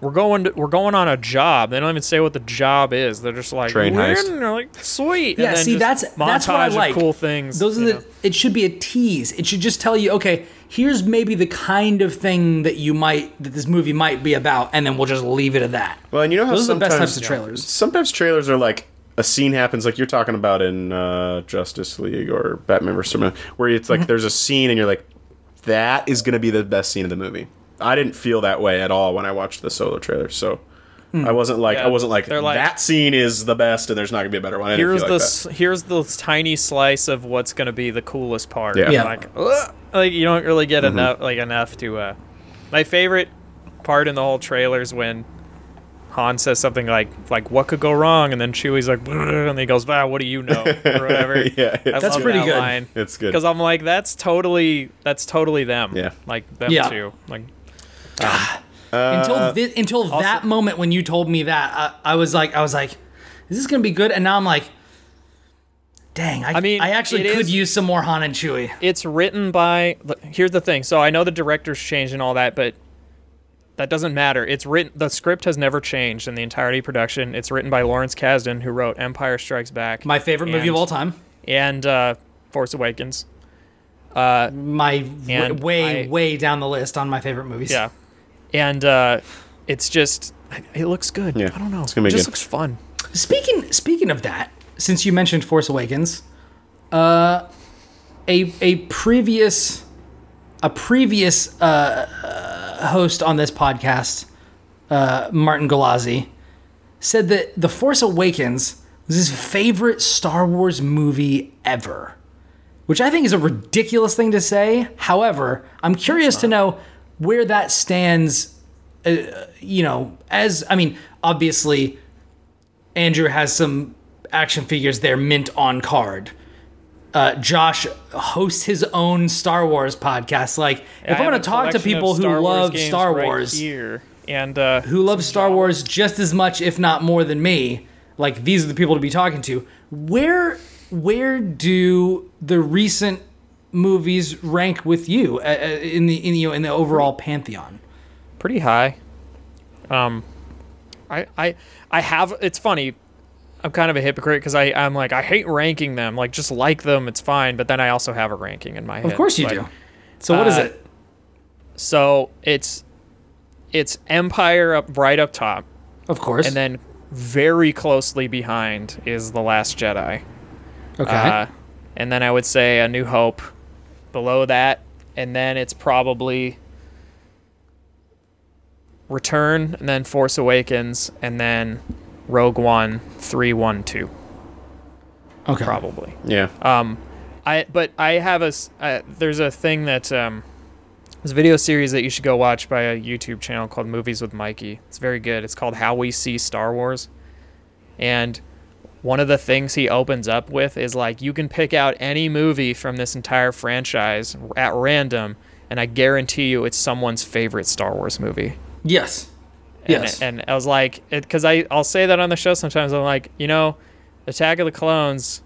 we're going. To, we're going on a job. They don't even say what the job is. They're just like Train "We're heist." in," and they're like sweet. yeah, and then see, just that's that's what I like. Cool things. Those are the. know. It should be a tease. It should just tell you, okay, here's maybe the kind of thing that you might that this movie might be about, and then we'll just leave it at that. well and you know how Those are the best sometimes types of trailers. sometimes trailers are like a scene happens like you're talking about in uh, Justice League or Batman vs Superman, where it's Mm-hmm. like there's a scene and you're like, that is gonna be the best scene of the movie. I didn't feel that way at all when I watched the solo trailer, so Hmm. I wasn't like Yeah, I wasn't like, like- that scene is the best and there's not gonna be a better one. I Here's feel the like here's the tiny slice of what's gonna be the coolest part. Yeah. Yeah. Like, ugh, like you don't really get Mm-hmm. enough like enough to. uh My favorite part in the whole trailer is when Han says something like like what could go wrong, and then Chewie's like, "Brr," and he goes, "Ah, what do you know?" or whatever. Yeah, I That's pretty that good. Line. It's good. Because I'm like, that's totally that's totally them. Yeah. Like them Yeah. too. Like until thi- until that moment when you told me that, I, I was like, I was like, is this gonna be good? And now I'm like, dang, I, I mean, I actually could is- use some more Han and Chewie. it's written by look, here's the thing so i know the director's changed and all that but that doesn't matter it's written the script has never changed in the entirety of production it's written by lawrence kasdan who wrote empire strikes back My favorite movie of all time. and uh, force awakens My w- way I- way down the list on my favorite movies. yeah and uh, it's just it looks good Yeah, i don't know it's gonna be it just good. looks fun Speaking speaking of that, since you mentioned Force Awakens, uh, a a previous a previous uh, uh, host on this podcast, uh, Martin Galazzi, said that The Force Awakens was his favorite Star Wars movie ever, which I think is a ridiculous thing to say. However, I'm curious to know where that stands. Uh, you know, as I mean, obviously. Andrew has some action figures there mint on card. Uh, Josh hosts his own Star Wars podcast. Like, if I I'm going to talk to people who love Star right Wars, here and uh, who love Star Wars just as much, if not more than me, like these are the people to be talking to. Where where do the recent movies rank with you uh, uh, in the in, you know, in the overall pantheon? pretty high. Um, I I I have. It's funny. I'm kind of a hypocrite because I I'm like I hate ranking them. Like just like them, it's fine. But then I also have a ranking in my head. Of course you do. So what is uh, it? So it's it's Empire up right up top, Of course. and then very closely behind is the Last Jedi. okay. Uh, and then I would say A New Hope below that, and then it's probably Return, and then Force Awakens, and then Rogue One, three, one, two, okay. probably. Yeah. Um, I but I have a uh, there's a thing that um, there's a video series that you should go watch by a YouTube channel called Movies with Mikey. It's very good. It's called How We See Star Wars, and one of the things he opens up with is like you can pick out any movie from this entire franchise at random, and I guarantee you it's someone's favorite Star Wars movie. Yes. And, Yes. And I was like, because I I'll say that on the show sometimes. I'm like, you know, Attack of the Clones.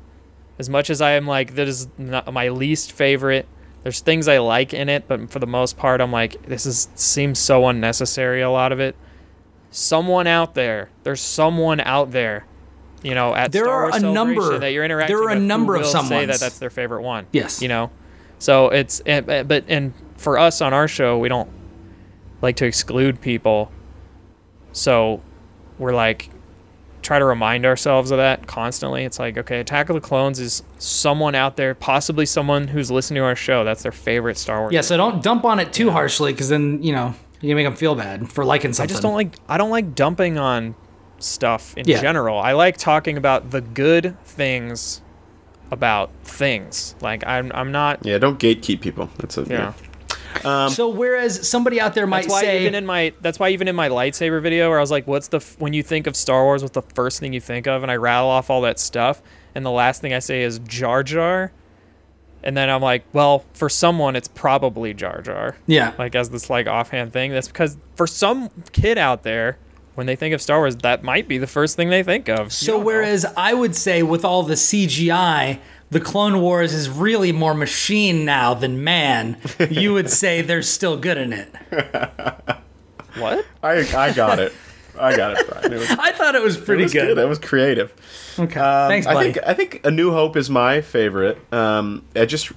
As much as I am like, that is my least favorite. There's things I like in it, but for the most part, I'm like, this is seems so unnecessary. A lot of it. Someone out there, there's someone out there, you know, at There Star are Wars a number- that you're interacting there are a number of will say that that's their favorite one. Yes. You know, so it's and- but and for us on our show, we don't like to exclude people. So we're like try to remind ourselves of that constantly. It's like, okay, Attack of the Clones is someone out there, possibly someone who's listening to our show. That's their favorite Star Wars. Yeah, so don't dump on it too harshly because then, you know, you make them feel bad for liking something. I just don't like I don't like dumping on stuff in Yeah. general. I like talking about the good things about things. Like I'm I'm not Yeah. Don't gatekeep people. That's a yeah. Um, so whereas somebody out there might That's why say, even in my that's why even in my lightsaber video where I was like, "What's the f- when you think of Star Wars? What's the first thing you think of?" and I rattle off all that stuff, and the last thing I say is Jar Jar, and then I'm like, "Well, for someone, it's probably Jar Jar." yeah, Like as this like offhand thing. That's because for some kid out there, when they think of Star Wars, that might be the first thing they think of. So don't know. whereas I would say with all the CGI, the Clone Wars is really more machine now than man, you would say they're still good in it. what? I I got it. I got it. Brian. It was, I thought it was pretty it was good. That was creative. Okay, Um, thanks, I think I think A New Hope is my favorite. Um, I just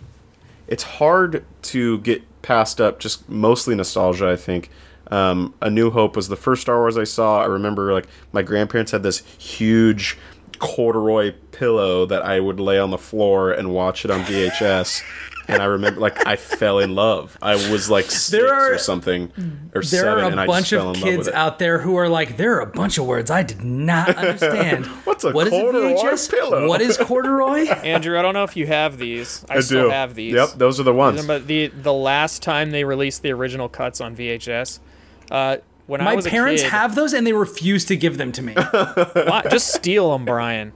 it's hard to get passed up. Just mostly nostalgia. I think. Um, A New Hope was the first Star Wars I saw. I remember like my grandparents had this huge corduroy pillow that I would lay on the floor and watch it on VHS. And I remember, like, I fell in love. I was like six are- or something, or there seven, are and a I bunch just fell of in love kids with it. out there who are like, there are a bunch of words I did not understand. What's a What is corduroy VHS? pillow? What is corduroy? Andrew, I don't know if you have these. I, I still do. have these. Yep, those are the ones. But the the last time they released the original cuts on VHS, uh, when I My was parents a kid, have those and they refuse to give them to me. Why- just steal them, Brian.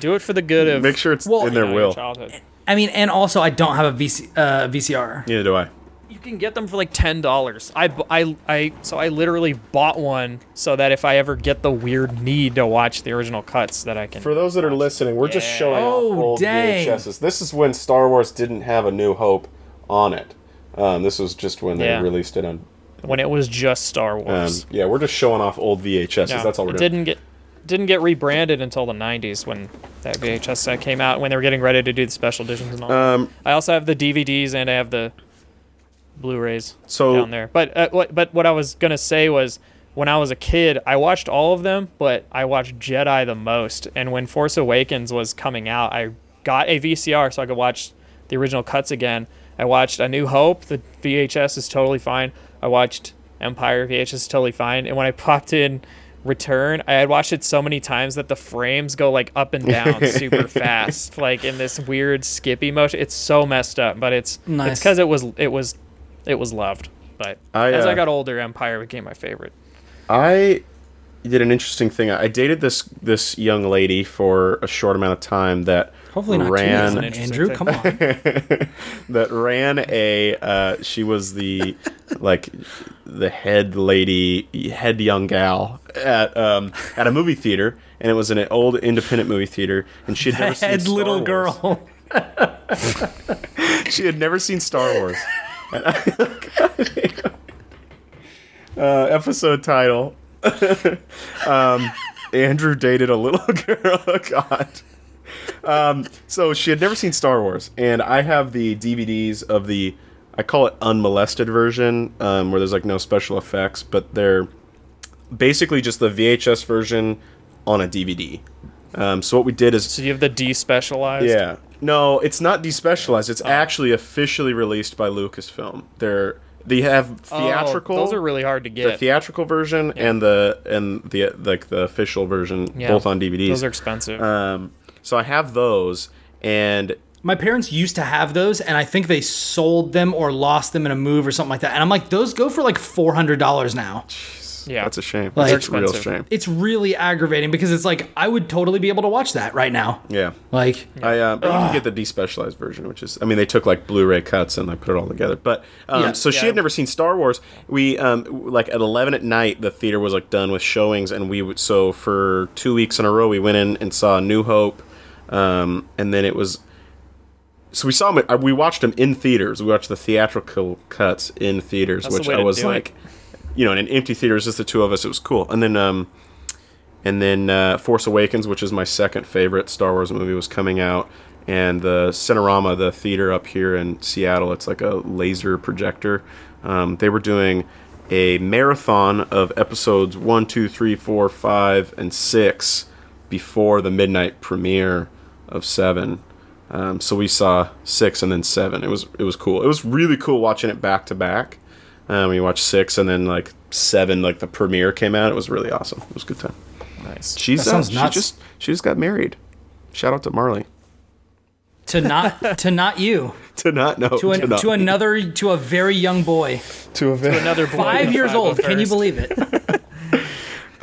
Do it for the good of Make sure it's Well, in their you know, will. childhood. I mean, and also I don't have a VC, uh, VCR. Neither do I. You can get them for like ten dollars. I, I I so I literally bought one so that if I ever get the weird need to watch the original cuts, that I can. For those that are listening, we're just showing Oh, off old dang. VHSs. This is when Star Wars didn't have A New Hope on it. Um, this was just when they Yeah. released it on. When it was just Star Um, Wars. yeah, we're just showing off old VHSs. No, That's all we're it doing. didn't get didn't get rebranded until the 90s when that VHS set came out when they were getting ready to do the special editions and all. Um, I also have the DVDs and I have the Blu-rays So- down there. But uh, what but what I was gonna say was when I was a kid, I watched all of them, but I watched Jedi the most. And when Force Awakens was coming out, I got a VCR so I could watch the original cuts again. I watched A New Hope. The VHS is totally fine. I watched Empire VHS totally fine. And when I popped in Return, I had watched it so many times that the frames go like up and down super fast, like in this weird skippy motion. It's so messed up, but it's Nice. it's because it was it was it was loved. But I, as I uh, got older, Empire became my favorite. I did an interesting thing. I dated this this young lady for a short amount of time that Hopefully not ran too young, Andrew. thing. Come on. that ran a uh, she was the like the head lady head young gal at um, at a movie theater and it was an old independent movie theater and she had never seen Head Star little Wars. girl. she had never seen Star Wars uh, episode title um, Andrew dated a little girl oh, God um, so she had never seen Star Wars, and I have the DVDs of the I call it unmolested version, um, where there's like no special effects, but they're basically just the VHS version on a DVD. Um, so what we did is So you have the despecialized. yeah. No, it's not despecialized. It's actually officially released by Lucasfilm. They're they have theatrical. Oh, those are really hard to get. the theatrical version and the and the like the official version Yeah. both on DVDs. Those are expensive. um, so I have those, and My parents used to have those, and I think they sold them or lost them in a move or something like that. And I'm like, those go for like four hundred dollars now. yeah, that's a shame. Like- that's a real shame. It's really aggravating because it's like I would totally be able to watch that right now. Yeah. Like, I uh, you can get the despecialized version, which is I mean they took like Blu-ray cuts and like put it all together. But um, Yeah. so she had never seen Star Wars. We um, like at eleven at night the theater was like done with showings, and we would so for two weeks in a row we went in and saw New Hope, um, and then it was. So we saw them. uh, We watched them in theaters. We watched the theatrical cuts in theaters, That's which I was do it. like, you know, in an empty theater, it's just the two of us. It was cool. And then um, and then uh, Force Awakens, which is my second favorite Star Wars movie, was coming out. And the Cinerama, the theater up here in Seattle, it's like a laser projector. Um, they were doing a marathon of episodes one, two, three, four, five, and six before the midnight premiere of seven. Um, so we saw six and then seven. It was it was cool. It was really cool watching it back to back. Um, we watched six and then like seven, like the premiere came out. It was really awesome. It was a good time. nice. She's That uh, sounds she just she just got married. Shout out to Marley. to not to not you To not know to, a, not, to another to a very young boy, to a very, to Another boy five years five old. Can you believe it?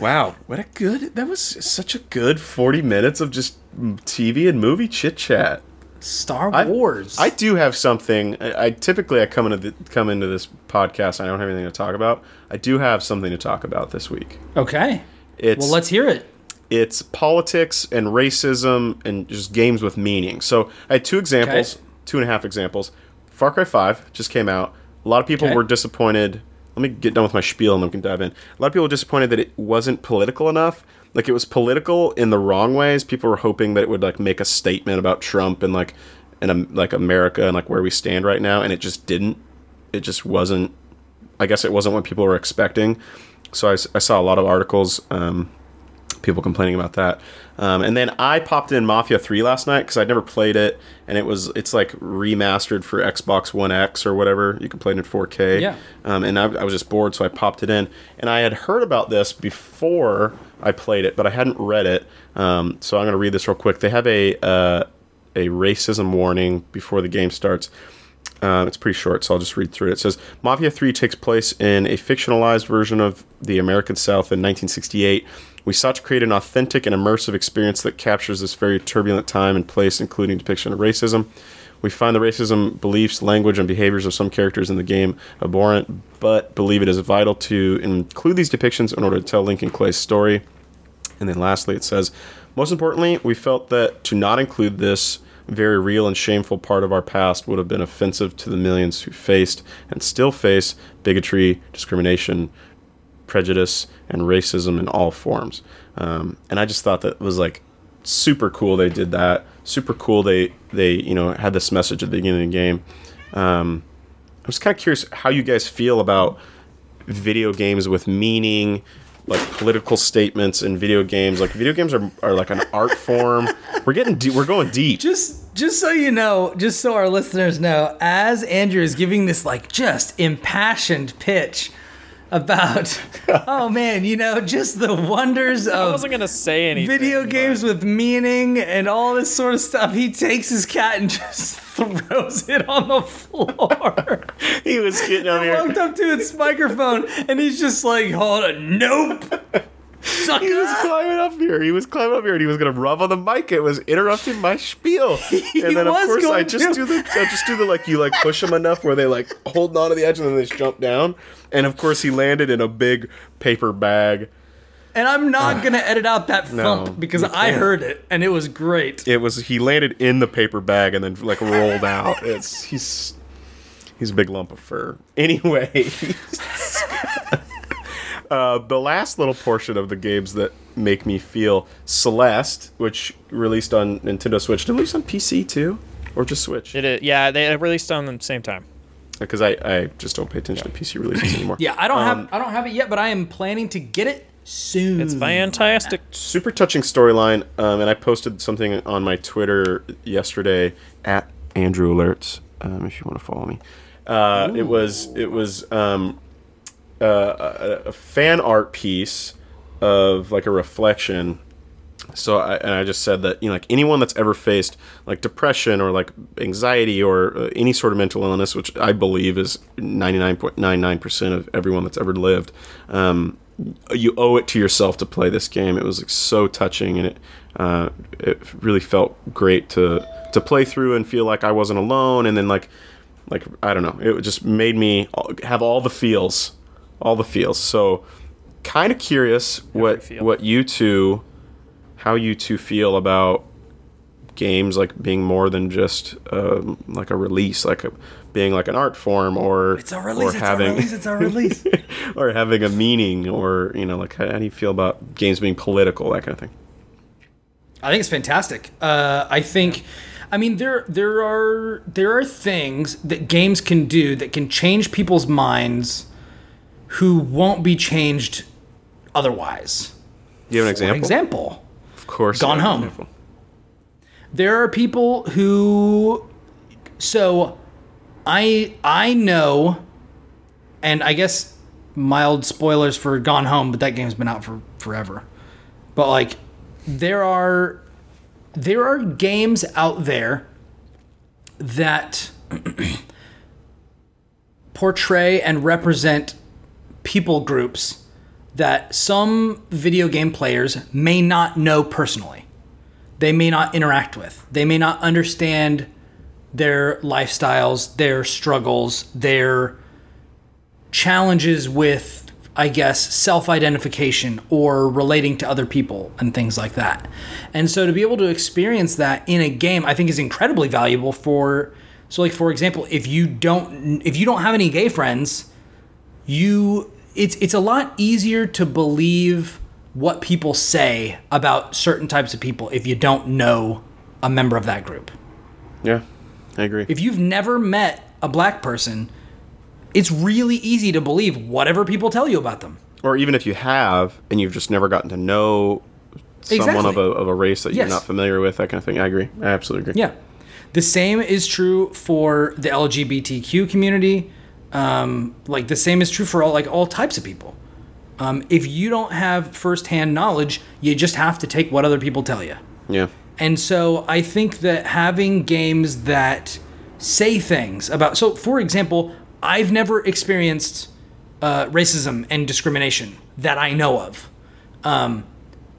wow. What a good that was such a good forty minutes of just TV and movie chit chat. Star I- Wars. I do have something. I, I typically I come into the, come into this podcast. And I don't have anything to talk about. I do have something to talk about this week. okay. It's Well, let's hear it. it's politics and racism and just games with meaning. So I had two examples, Okay. two and a half examples. Far Cry Five just came out. A lot of people Okay. were disappointed. Let me get done with my spiel and then we can dive in. A lot of people were disappointed that it wasn't political enough. Like it was political in the wrong ways. People were hoping that it would like make a statement about Trump and like and like America and like where we stand right now, and it just didn't. It just wasn't. I guess it wasn't what people were expecting. So I saw a lot of articles. Um, people complaining about that. Um, and then I popped in Mafia 3 last night because I'd never played it, and it was it's like remastered for Xbox One X or whatever. You can play it in 4K. Yeah. Um, and I, I was just bored, so I popped it in. And I had heard about this before I played it, but I hadn't read it. Um, so I'm going to read this real quick. They have a uh, a racism warning before the game starts. Um, it's pretty short, so I'll just read through it. It says Mafia 3 takes place in a fictionalized version of the American South in 1968. We sought to create an authentic and immersive experience that captures this very turbulent time and place, including depiction of racism. We find the racism, beliefs, language, and behaviors of some characters in the game abhorrent, but believe it is vital to include these depictions in order to tell Lincoln Clay's story. And then lastly, it says, most importantly, we felt that to not include this very real and shameful part of our past would have been offensive to the millions who faced and still face bigotry, discrimination, prejudice, and racism in all forms. Um, and I just thought that was like super cool they did that. Super cool they they you know had this message at the beginning of the game. Um, I was kind of curious how you guys feel about video games with meaning, like political statements in video games. Like video games are, are like an art form. We're getting deep, we're going deep. Just just so you know, just so our listeners know, as Andrew is giving this like just impassioned pitch about oh man, you know, just the wonders of I wasn't gonna say anything. video but- games with meaning and all this sort of stuff. He takes his cat and just throws it on the floor. He was getting on Walked up to its microphone and he's just like, hold on, nope. Sucker. He was climbing up here. He was climbing up here, and he was gonna rub on the mic. It was interrupting my spiel. and then of course I just to. do the I just do the like you like push them enough where they like hold on to the edge and then they just jump down. And of course he landed in a big paper bag. And I'm not ah. gonna edit out that No, thump because I heard it and it was great. it was he landed in the paper bag and then like rolled out. It's he's he's a big lump of fur. Anyway, uh, the last little portion of the games that make me feel Celeste, which released on Nintendo Switch, did it release on PC too? or just Switch. It is, yeah, they released on the same time. Because I, I just don't pay attention to PC releases anymore. Yeah, I don't Um, have I don't have it yet, but I am planning to get it soon. It's fantastic. super touching storyline. Um, and I posted something on my Twitter yesterday at Amiibo Alerts. Um, if you want to follow me, uh, it was it was um, a, a fan art piece of like a reflection. So I, and I just said that you know like anyone that's ever faced like depression or like anxiety or uh, any sort of mental illness, which I believe is ninety nine point nine nine percent of everyone that's ever lived. Um, you owe it to yourself to play this game. It was like so touching, and it uh, it really felt great to to play through and feel like I wasn't alone. And then like like I don't know, it just made me have all the feels, all the feels. So kind of curious what feel. what you two, how you two feel about games like being more than just um, like a release, like a being like an art form or It's a release. or It's having a release. It's a release. or having a meaning or you know like how, how do you feel about games being political that kind of thing I think it's fantastic. Uh, I think, I mean, there there are there are things that games can do that can change people's minds, who won't be changed otherwise. you have an example example, of course Gone Home. there are people who, so, I I know, and I guess mild spoilers for Gone Home, but that game's been out for forever. But like, there are there are games out there that portray and represent people groups that some video game players may not know personally. They may not interact with. They may not understand their lifestyles, their struggles, their challenges with, I guess, self identification or relating to other people and things like that. And so to be able to experience that in a game, I think is incredibly valuable for. So, like for example, if you don't if you don't have any gay friends, you it's it's a lot easier to believe what people say about certain types of people if you don't know a member of that group. yeah i agree If you've never met a black person, it's really easy to believe whatever people tell you about them. or even if you have and you've just never gotten to know someone of a, of a race that Yes. you're not familiar with that kind of thing i agree i absolutely agree Yeah. The same is true for the LGBTQ community. Um, like the same is true for all like all types of people. Um, if you don't have firsthand knowledge, you just have to take what other people tell you. yeah And so I think that having games that say things about so for example, I've never experienced uh, racism and discrimination that I know of. Um,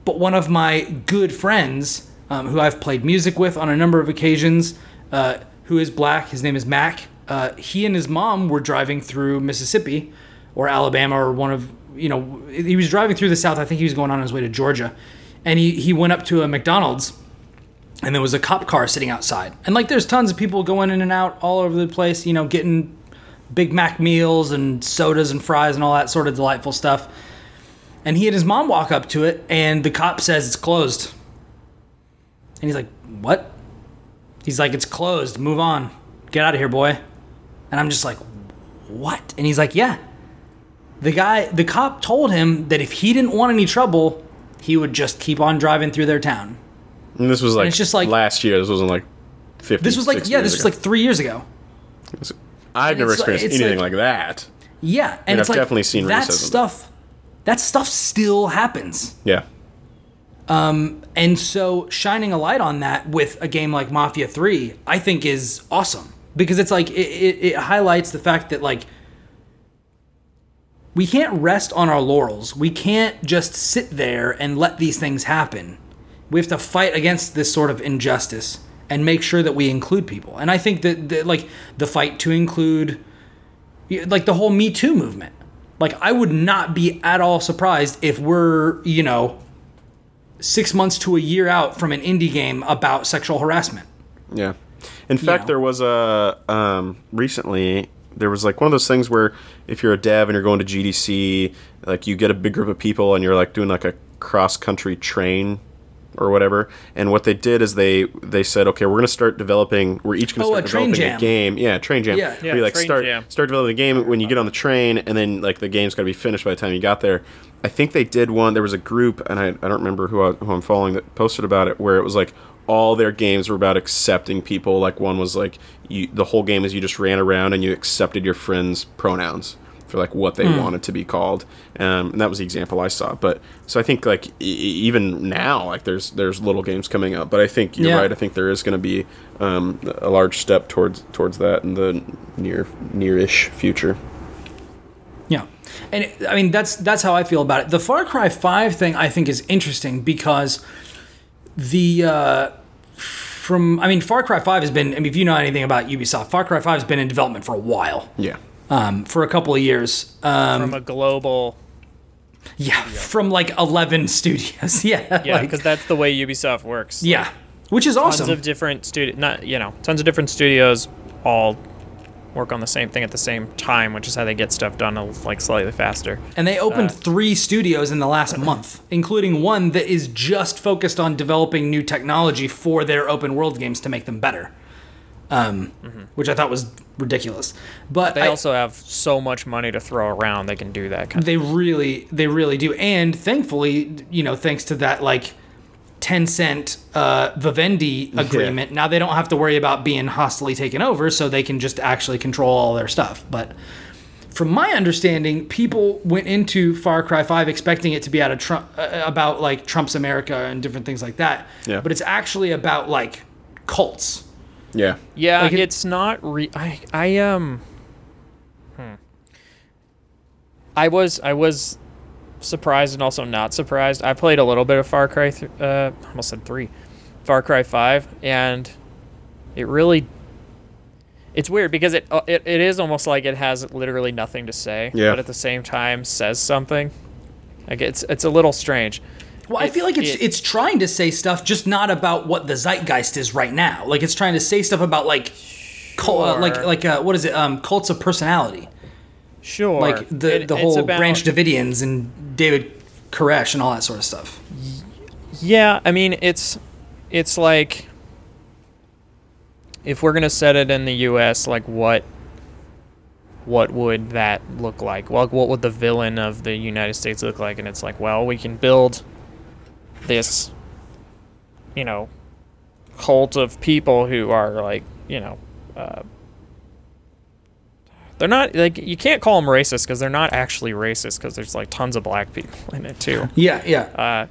but one of my good friends, um, who I've played music with on a number of occasions, uh, who is black, his name is Mac. Uh, he and his mom were driving through Mississippi or Alabama or one of you know he was driving through the South. I think he was going on his way to Georgia, and he he went up to a McDonald's and there was a cop car sitting outside. And like there's tons of people going in and out all over the place, you know, getting Big Mac meals and sodas and fries and all that sort of delightful stuff. And he and his mom walk up to it and the cop says it's closed. And he's like, "What?" He's like, "It's closed. Move on. Get out of here, boy." And I'm just like, "What?" And he's like, "Yeah." The guy, the cop told him that if he didn't want any trouble, he would just keep on driving through their town. and this was like it's just like- last year this wasn't like 50 This was like yeah, this was like three years ago. i've never it's like- experienced anything like- like, that Yeah, and, And it's I've like definitely seen that racism. stuff. That stuff still happens, yeah Um, and so shining a light on that with a game like Mafia Three, I think is awesome because it's like it, it, it highlights the fact that like we can't rest on our laurels. We can't just sit there and let these things happen. We have to fight against this sort of injustice and make sure that we include people. And I think that, that like the fight to include like the whole Me Too movement. Like I would not be at all surprised if we're, you know, 6 months to a year out from an indie game about sexual harassment. Yeah. In fact, know. there was a um, recently there was like one of those things where if you're a dev and you're going to GDC, like you get a big group of people and you're like doing like a cross country train or whatever. And what they did is they they said, okay, we're going to start developing. We're each going to Oh, start a train developing jam. a game. Yeah, train jam. Yeah. Where Yeah, you like train start jam. start developing the game when you get on the train, and then like the game's got to be finished by the time you got there. I think they did one. There was a group, and I, I don't remember who, I, who I'm following that posted about it, where it was like all their games were about accepting people. Like one was like you, the whole game is you just ran around and you accepted your friends' pronouns for like what they wanted to be called. Um, and that was the example I saw. But so I think like e- even now, like there's there's little games coming up. But I think you're Yeah. right. I think there is going to be um, a large step towards towards that in the near near-ish future. Yeah, and I mean that's that's how I feel about it. The Far Cry Five thing I think is interesting because the uh, from I mean Far Cry Five has been. I mean if you know anything about Ubisoft, Far Cry Five has been in development for a while, Yeah. um, for a couple of years. Um, from a global. yeah, from like eleven studios. yeah, Yeah, like- because that's the way Ubisoft works. yeah, which is awesome. tons of different studio, not you know, tons of different studios all work on the same thing at the same time, which is how they get stuff done like slightly faster. And they opened Uh, three studios in the last month, including one that is just focused on developing new technology for their open world games to make them better. Um, Which I thought was ridiculous. But Mm-hmm. They I- also have so much money to throw around; they can do that kind. they really, they really do. And thankfully, you know, thanks to that like Tencent uh, Vivendi agreement, now they don't have to worry about being hostily taken over, so they can just actually control all their stuff. But from my understanding, people went into Far Cry 5 expecting it to be out of Trump, uh, about like Trump's America and different things like that. Yeah. But it's actually about like cults. Yeah. Yeah, Like it- it's not. Re- I I um. Hmm. I was I was surprised and also not surprised. I played a little bit of Far Cry. Th- uh, almost said three, Far Cry Five, and it really. It's weird because it, uh, it it is almost like it has literally nothing to say, Yeah. but at the same time says something. Like it's it's a little strange. Well, I feel like it's it- it's trying to say stuff, just not about what the zeitgeist is right now. Like it's trying to say stuff about like, cult, uh, like like uh, what is it? Um, cults of personality, Sure, like the It- the whole about- Branch Davidians and David Koresh and all that sort of stuff. Yeah, I mean it's it's like if we're gonna set it in the U.S., like what what would that look like? Well, what would the villain of the United States look like? And it's like, well, we can build this, you know, cult of people who are like, you know, uh, they're not like you can't call them racist because they're not actually racist because there's like tons of black people in it too. Yeah, yeah. Uh,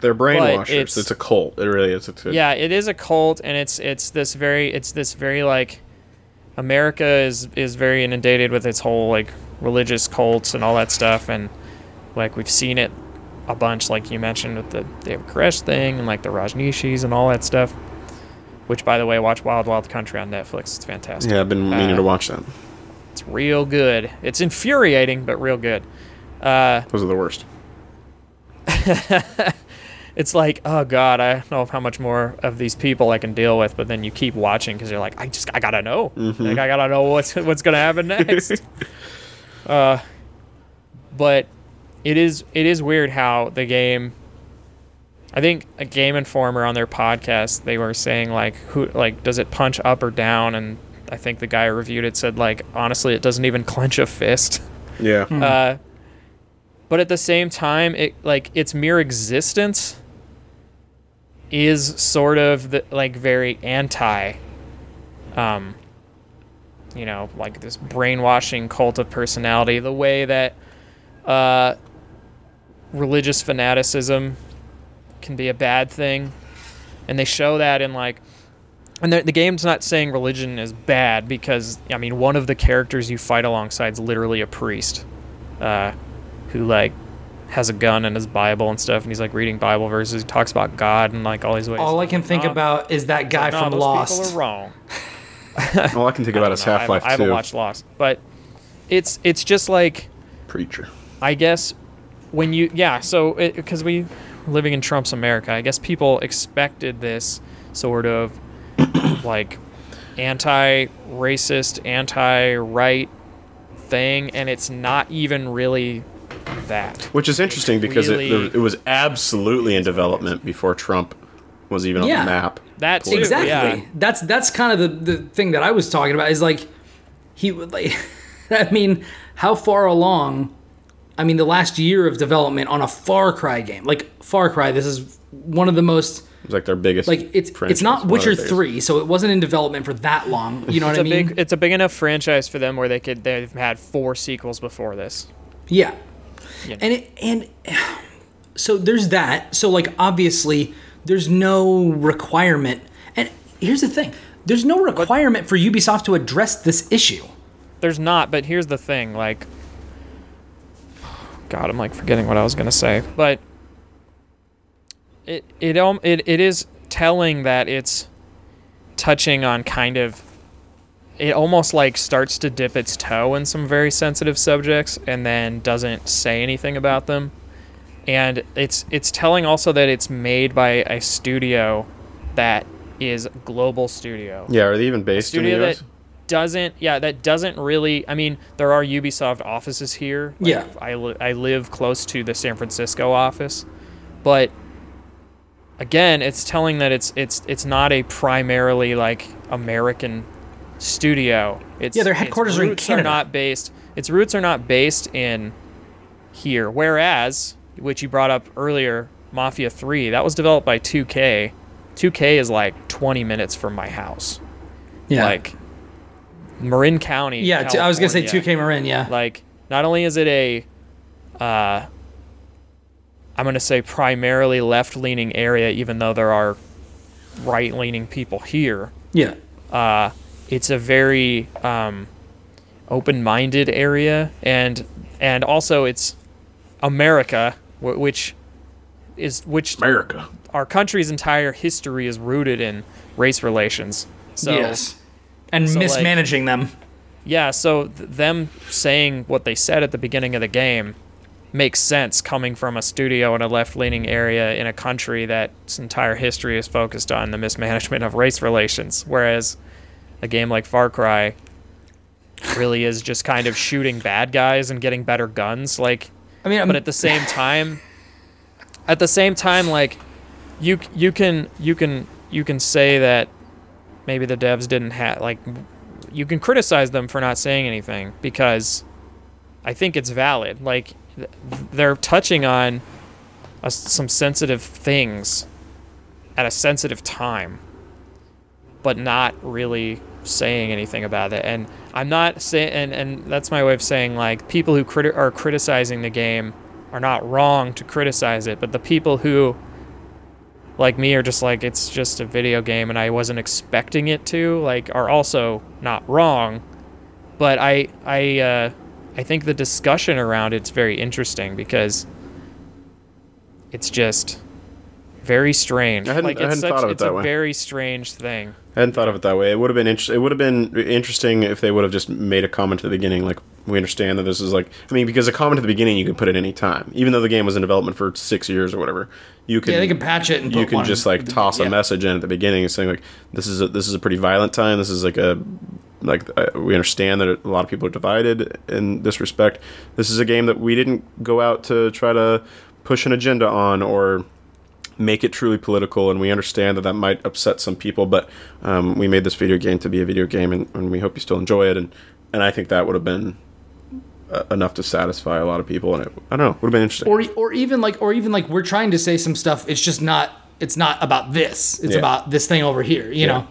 They're brainwashers. it's- It's, a cult. It really is. It's a, yeah it is a cult and it's it's this very it's this very like america is is very inundated with its whole like religious cults and all that stuff and like we've seen it a bunch like you mentioned with the david koresh thing and like the rajneeshis and all that stuff which by the way watch wild wild country on netflix it's fantastic Yeah, I've been meaning Uh, to watch that. Real good it's infuriating but real good uh Those are the worst. it's like, oh god, I don't know how much more of these people I can deal with. But then you keep watching because you're like, I just, I gotta know, like I gotta know what's what's gonna happen next. uh, but it is it is weird how the game. I think a Game Informer on their podcast they were saying like who like does it punch up or down and I think the guy who reviewed it said like honestly it doesn't even clench a fist. Yeah. Uh, but at the same time, it like its mere existence is sort of the, like very anti. Um, you know, like this brainwashing cult of personality, the way that uh, religious fanaticism can be a bad thing, and they show that in like. And the, the game's not saying religion is bad because I mean one of the characters you fight alongside is literally a priest, uh, who like has a gun and his Bible and stuff, and he's like reading Bible verses. He talks about God and like all these ways. All I can think No, about is that guy no, from those Lost. people are wrong. All I can think about is I don't know, Half Life I, haven't- I haven't watched Lost, but it's it's just like Preacher. I guess when you yeah so because we living in Trump's America, I guess people expected this sort of like anti-racist, anti-right thing, and it's not even really that. Which is interesting because it, really- it was absolutely in development before Trump was even Yeah. on the map. That too, exactly. yeah. That's that's kind of the the thing that I was talking about. Is like he would like. I mean, how far along? I mean, the last year of development on a Far Cry game, like Far Cry. This is one of the most It was like their biggest. like it's franchise, it's not one Witcher three, so it wasn't in development for that long. You know what It's I a mean? big it's a big enough franchise for them where they could they've had four sequels before this. Yeah. Yeah. And it and so there's that. So like obviously there's no requirement. And here's the thing. There's no requirement for Ubisoft to address this issue. There's not, but here's the thing, like God, I'm like forgetting what I was gonna say. But it it um it, it is telling that it's touching on kind of it almost like starts to dip its toe in some very sensitive subjects and then doesn't say anything about them. And it's it's telling also that it's made by a studio that is global studio Yeah, are they even based in the studio US? that doesn't yeah that doesn't really i mean there are ubisoft offices here Like, Yeah. I, li- I live close to the san francisco office but again it's telling that it's it's it's not a primarily like american studio it's Yeah, their headquarters are in Canada. not based its roots are not based in here whereas which you brought up earlier mafia 3 that was developed by 2k 2k is like 20 minutes from my house Yeah. like Marin County. yeah, I was going to say 2K Marin, yeah. Like, not only is it a, uh, I'm going to say primarily left leaning area, even though there are right leaning people here, yeah. uh, it's a very um, open minded area. And, and also it's America, wh- which is, which America. our country's entire history is rooted in race relations. So, yes. And so, like- mismanaging them. Yeah, so th- them saying what they said at the beginning of the game makes sense coming from a studio in a left-leaning area in a country that's entire history is focused on the mismanagement of race relations, whereas a game like Far Cry really is just kind of shooting bad guys and getting better guns like I mean, but at the same time at the same time like you you can you can you can say that maybe the devs didn't have like you can criticize them for not saying anything because I think it's valid. Like they're touching on a, some sensitive things at a sensitive time but not really saying anything about it. And I'm not saying, and, and that's my way of saying, like, people who criti- are criticizing the game are not wrong to criticize it, but the people who, like me, are just like, it's just a video game and I wasn't expecting it to, like, are also not wrong. But I, I, uh, I think the discussion around it's very interesting because it's just very strange. I hadn't- like I hadn't such, thought of it that way. it's that a way. very strange thing. I hadn't thought of it that way. It would have been inter- it would have been interesting if they would have just made a comment at the beginning, like we understand that this is like I mean because a comment at the beginning you can put at any time, even though the game was in development for six years or whatever. You can yeah, they can patch it and you put can one just in like the- toss yeah. a message in at the beginning saying like this is a, this is a pretty violent time. This is like a like uh, we understand that a lot of people are divided in this respect. This is a game that we didn't go out to try to push an agenda on or make it truly political and we understand that that might upset some people but um, we made this video game to be a video game and, and we hope you still enjoy it and, and i think that would have been uh, enough to satisfy a lot of people and it, i don't know would have been interesting or or even like or even like we're trying to say some stuff it's just not it's not about this it's Yeah. about this thing over here you Yeah. know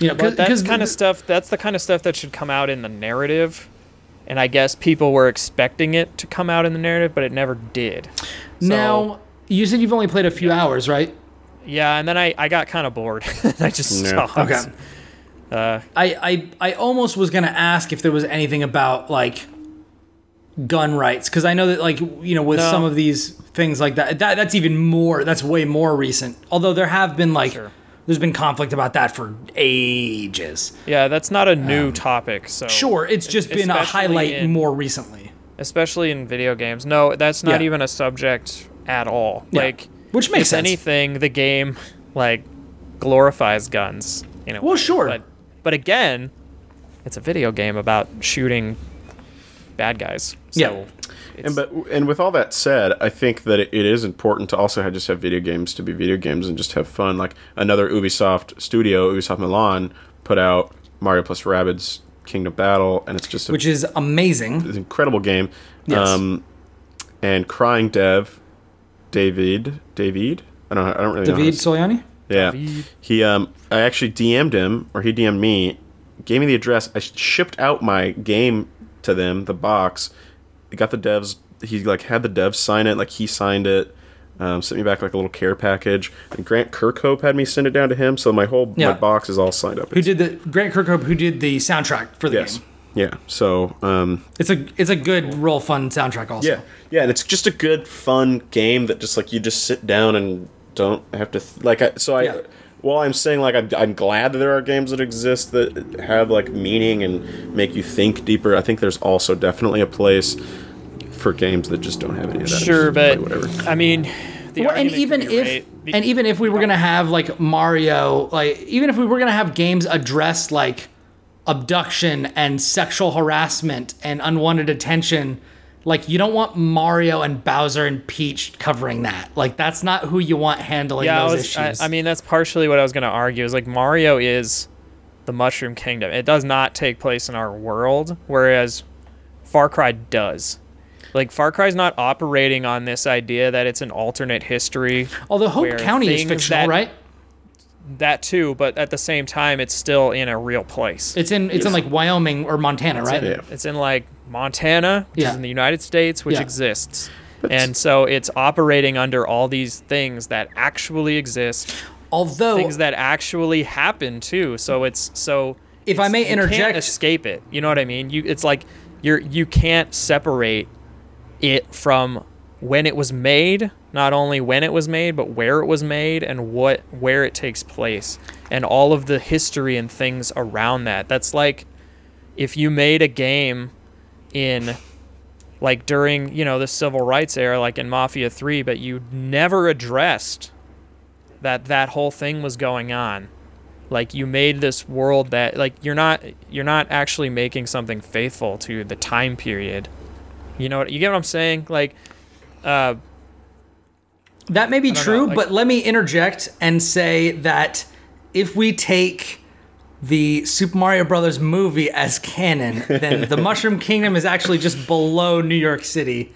you know But that's kind of stuff. That's the kind of stuff that should come out in the narrative, and I guess people were expecting it to come out in the narrative, but it never did. So, now you said you've only played a few hours right yeah, and then I, I got kind of bored. I just Yeah. stopped. Okay. Uh, I, I I almost was gonna ask if there was anything about like gun rights because I know that like you know with No. some of these things like that, that that's even more that's way more recent. Although there have been like Sure. There's been conflict about that for ages. yeah, that's not a new topic. So Um, Sure, it's just been a highlight in- more recently. especially in video games. No, that's not Yeah. even a subject at all. Yeah. Like, Which makes if sense. anything, the game like glorifies guns. You know. Well, sure. But but again, it's a video game about shooting bad guys. So Yeah. It's- And but and with all that said, I think that it, it is important to also have, just have video games to be video games and just have fun. Like another Ubisoft studio, Ubisoft Milan, put out Mario plus Rabbids Kingdom Battle, and it's just a, which is amazing. an incredible game. Yes. Um, and Crying Dev, David, David, I don't, I don't really know. David to- Soliani. yeah, David. he um, I actually DM'd him or he DM'd me, gave me the address. I shipped out my game to them, the box. He got the devs. He like had the devs sign it, like he signed it. Um, sent me back like a little care package. And Grant Kirkhope had me send it down to him, so my whole Yeah. my box is all signed up. Who did the Grant Kirkhope? Who did the soundtrack for the Yes. game? Yeah. So um, It's a it's a good, real fun soundtrack. Also, Yeah, yeah, and it's just a good, fun game that just like you just sit down and don't have to th- like. I, so I, Yeah. While I'm saying like I'm, I'm glad that there are games that exist that have like meaning and make you think deeper. I think there's also definitely a place for games that just don't have any of that. Sure, but whatever. I mean, the Well, and even if right. The- and even if we were gonna have like Mario, like even if we were gonna have games address like abduction and sexual harassment and unwanted attention, like you don't want Mario and Bowser and Peach covering that. Like that's not who you want handling yeah, I, was, I, issues. I mean that's partially what I was going to argue. Is like Mario is the Mushroom Kingdom. It does not take place in our world, whereas Far Cry does. Like Far Cry's not operating on this idea that it's an alternate history. although Hope County is things fictional, that- right? That too, but at the same time, it's still in a real place. It's in it's in like Wyoming or Montana, right? Yeah. It's in like Montana, which Yeah. is in the United States, which Yeah. exists. And so it's operating under all these things that actually exist, Although things that actually happen too. So it's so if I may you can't interject, escape it. You know what I mean? You it's like you're you can't separate it from when it was made, not only when it was made, but where it was made and what where it takes place and all of the history and things around that. That's like if you made a game in like during, you know, the civil rights era like in Mafia 3, but you never addressed that that whole thing was going on. Like you made this world that like you're not you're not actually making something faithful to the time period. You know what you get what i'm saying? Like uh That may be true, know, like- but let me interject and say that if we take the Super Mario Brothers movie as canon, then the Mushroom Kingdom is actually just below New York City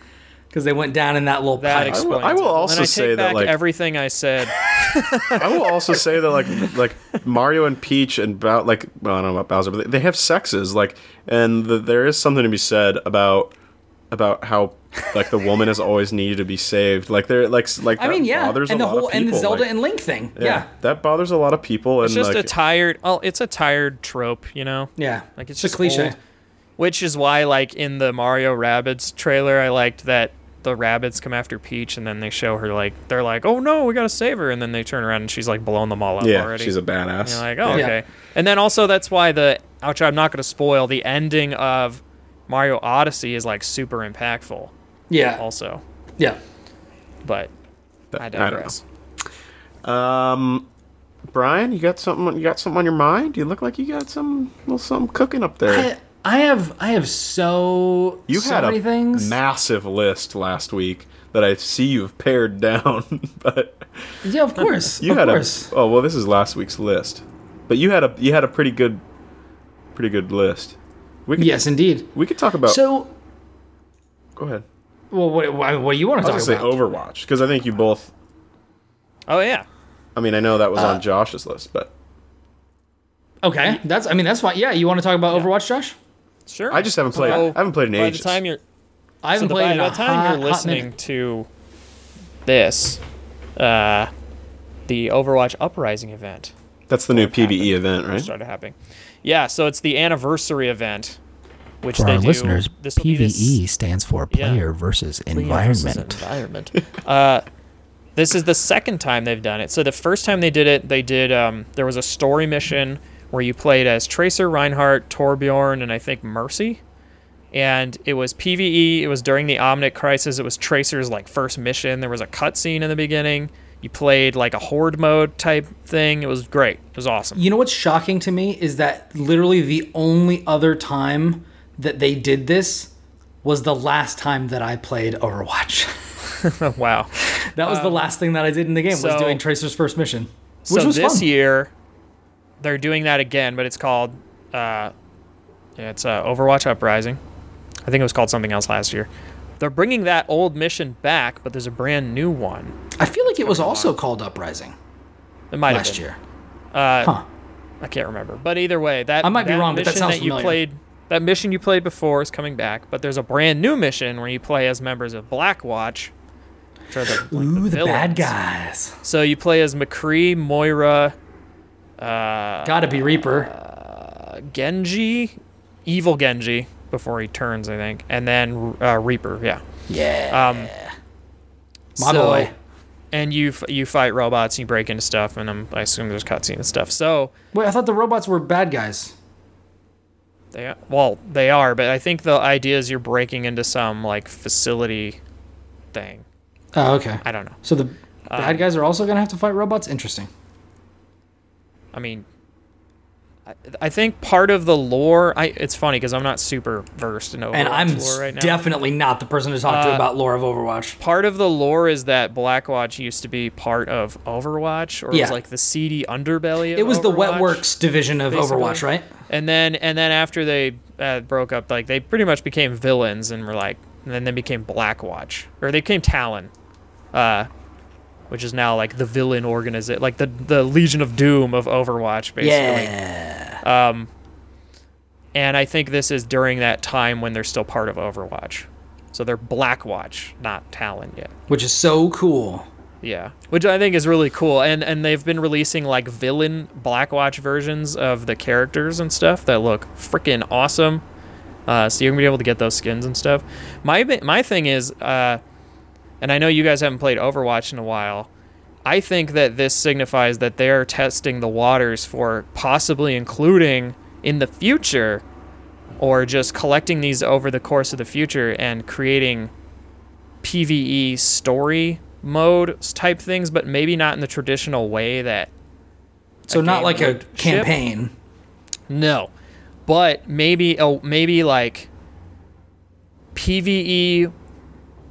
because they went down in that little that pipe. explains I will also and I take say that, back like- everything i said I will also say that like like Mario and Peach and Bow- like well, I don't know about Bowser, but they, they have sexes like, and the, there is something to be said about about how like the woman has always needed to be saved. Like they're like s- like I mean, yeah, bothers and the whole and the Zelda like- and Link thing. yeah, Yeah, that bothers a lot of people. it's and just like, a tired oh it's a tired trope you know yeah, like it's a just cliche. old. which is why like in the mario rabbids trailer i liked that the rabbits come after peach and then they show her like they're like oh no we gotta save her and then they turn around and she's like blowing them all up yeah, already she's a badass. You're like, oh, Yeah. okay. And then also that's why the which I'm not going to spoil the ending of Mario Odyssey is like super impactful Yeah, also. yeah. But I I don't know. Um, Brian, you got something? You got something on your mind? You look like you got some little something cooking up there. I, I have I have so you so had many a things. massive list last week that I see you've pared down, but yeah, of course, you of had course. a oh well, this is last week's list, but you had a you had a pretty good, pretty good list. We could, yes, indeed. we could talk about. So, go ahead. well, what, what, what do you want to I talk was gonna about? say Overwatch because I think you both. Oh yeah. I mean, I know that was Uh, on Josh's list, but Okay, that's I mean that's fine. Yeah, you want to talk about Overwatch, Josh? Sure. I just haven't played. So, I haven't played in by ages. the time you're I haven't the, played by in a the time hot- you're listening to this uh the Overwatch Uprising event That's the new PVE happened. event, right? started happening. Yeah, so it's the anniversary event which For they our do listeners, this will be this- PVE stands for Yeah. player versus Player versus environment. environment. uh, this is the second time they've done it. So the first time they did it, they did. Um, there was a story mission where you played as Tracer, Reinhardt, Torbjorn, and I think Mercy. And it was PVE. It was during the Omnic crisis. It was Tracer's like first mission. There was a cutscene in the beginning. You played like a horde mode type thing. It was great. It was awesome. You know what's shocking to me is that literally the only other time that they did this was the last time that I played Overwatch. wow. that was the last thing that I did in the game was doing Tracer's first mission, which so was this fun. year, they're doing that again, but it's called, uh, yeah, it's uh, Overwatch Uprising. I think it was called something else last year. They're bringing that old mission back, but there's a brand new one. I feel like it was also called Uprising It might last have been. year. Uh, Huh. I can't remember, but either way, that I might be that wrong, but that mission sounds that you familiar. played, that mission you played before is coming back. But there's a brand new mission where you play as members of Blackwatch. which are the, like, Ooh, the, bad guys. So you play as McCree, Moira, uh, Gotta be Reaper. Genji, evil Genji before he turns, I think, and then uh, Reaper. Yeah. Yeah. Um, My so- boy. And you f- you fight robots, you break into stuff, and um, I assume there's cutscene and stuff. So Wait, I thought the robots were bad guys. they well they are, but I think the idea is you're breaking into some like facility thing. Oh, okay. I don't know. So the Um, bad guys are also gonna have to fight robots. Interesting. I mean, I, think part of the lore. I it's funny because I'm not super versed in Overwatch And I'm lore right now. definitely not the person to talk to Uh, about lore of Overwatch. part of the lore is that Blackwatch used to be part of Overwatch, or it Yeah. was like the seedy underbelly. Of It was the Wetworks division of basically. Overwatch, right? And then and then after they uh, broke up, like they pretty much became villains and were like, and then they became Blackwatch, or they became Talon, uh, which is now like the villain organization, like the the Legion of Doom of Overwatch, basically. Yeah. Um, and I think this is during that time when they're still part of Overwatch, so they're Blackwatch, not Talon yet. Which is so cool. Yeah, which I think is really cool, and and they've been releasing like villain Blackwatch versions of the characters and stuff that look freaking awesome. Uh, so you're gonna be able to get those skins and stuff. My my thing is, uh, and I know you guys haven't played Overwatch in a while. I think that this signifies that they're testing the waters for possibly including in the future, or just collecting these over the course of the future and creating PVE story mode type things, but maybe not in the traditional way that. So not like a ship. campaign. No, but maybe oh maybe like PVE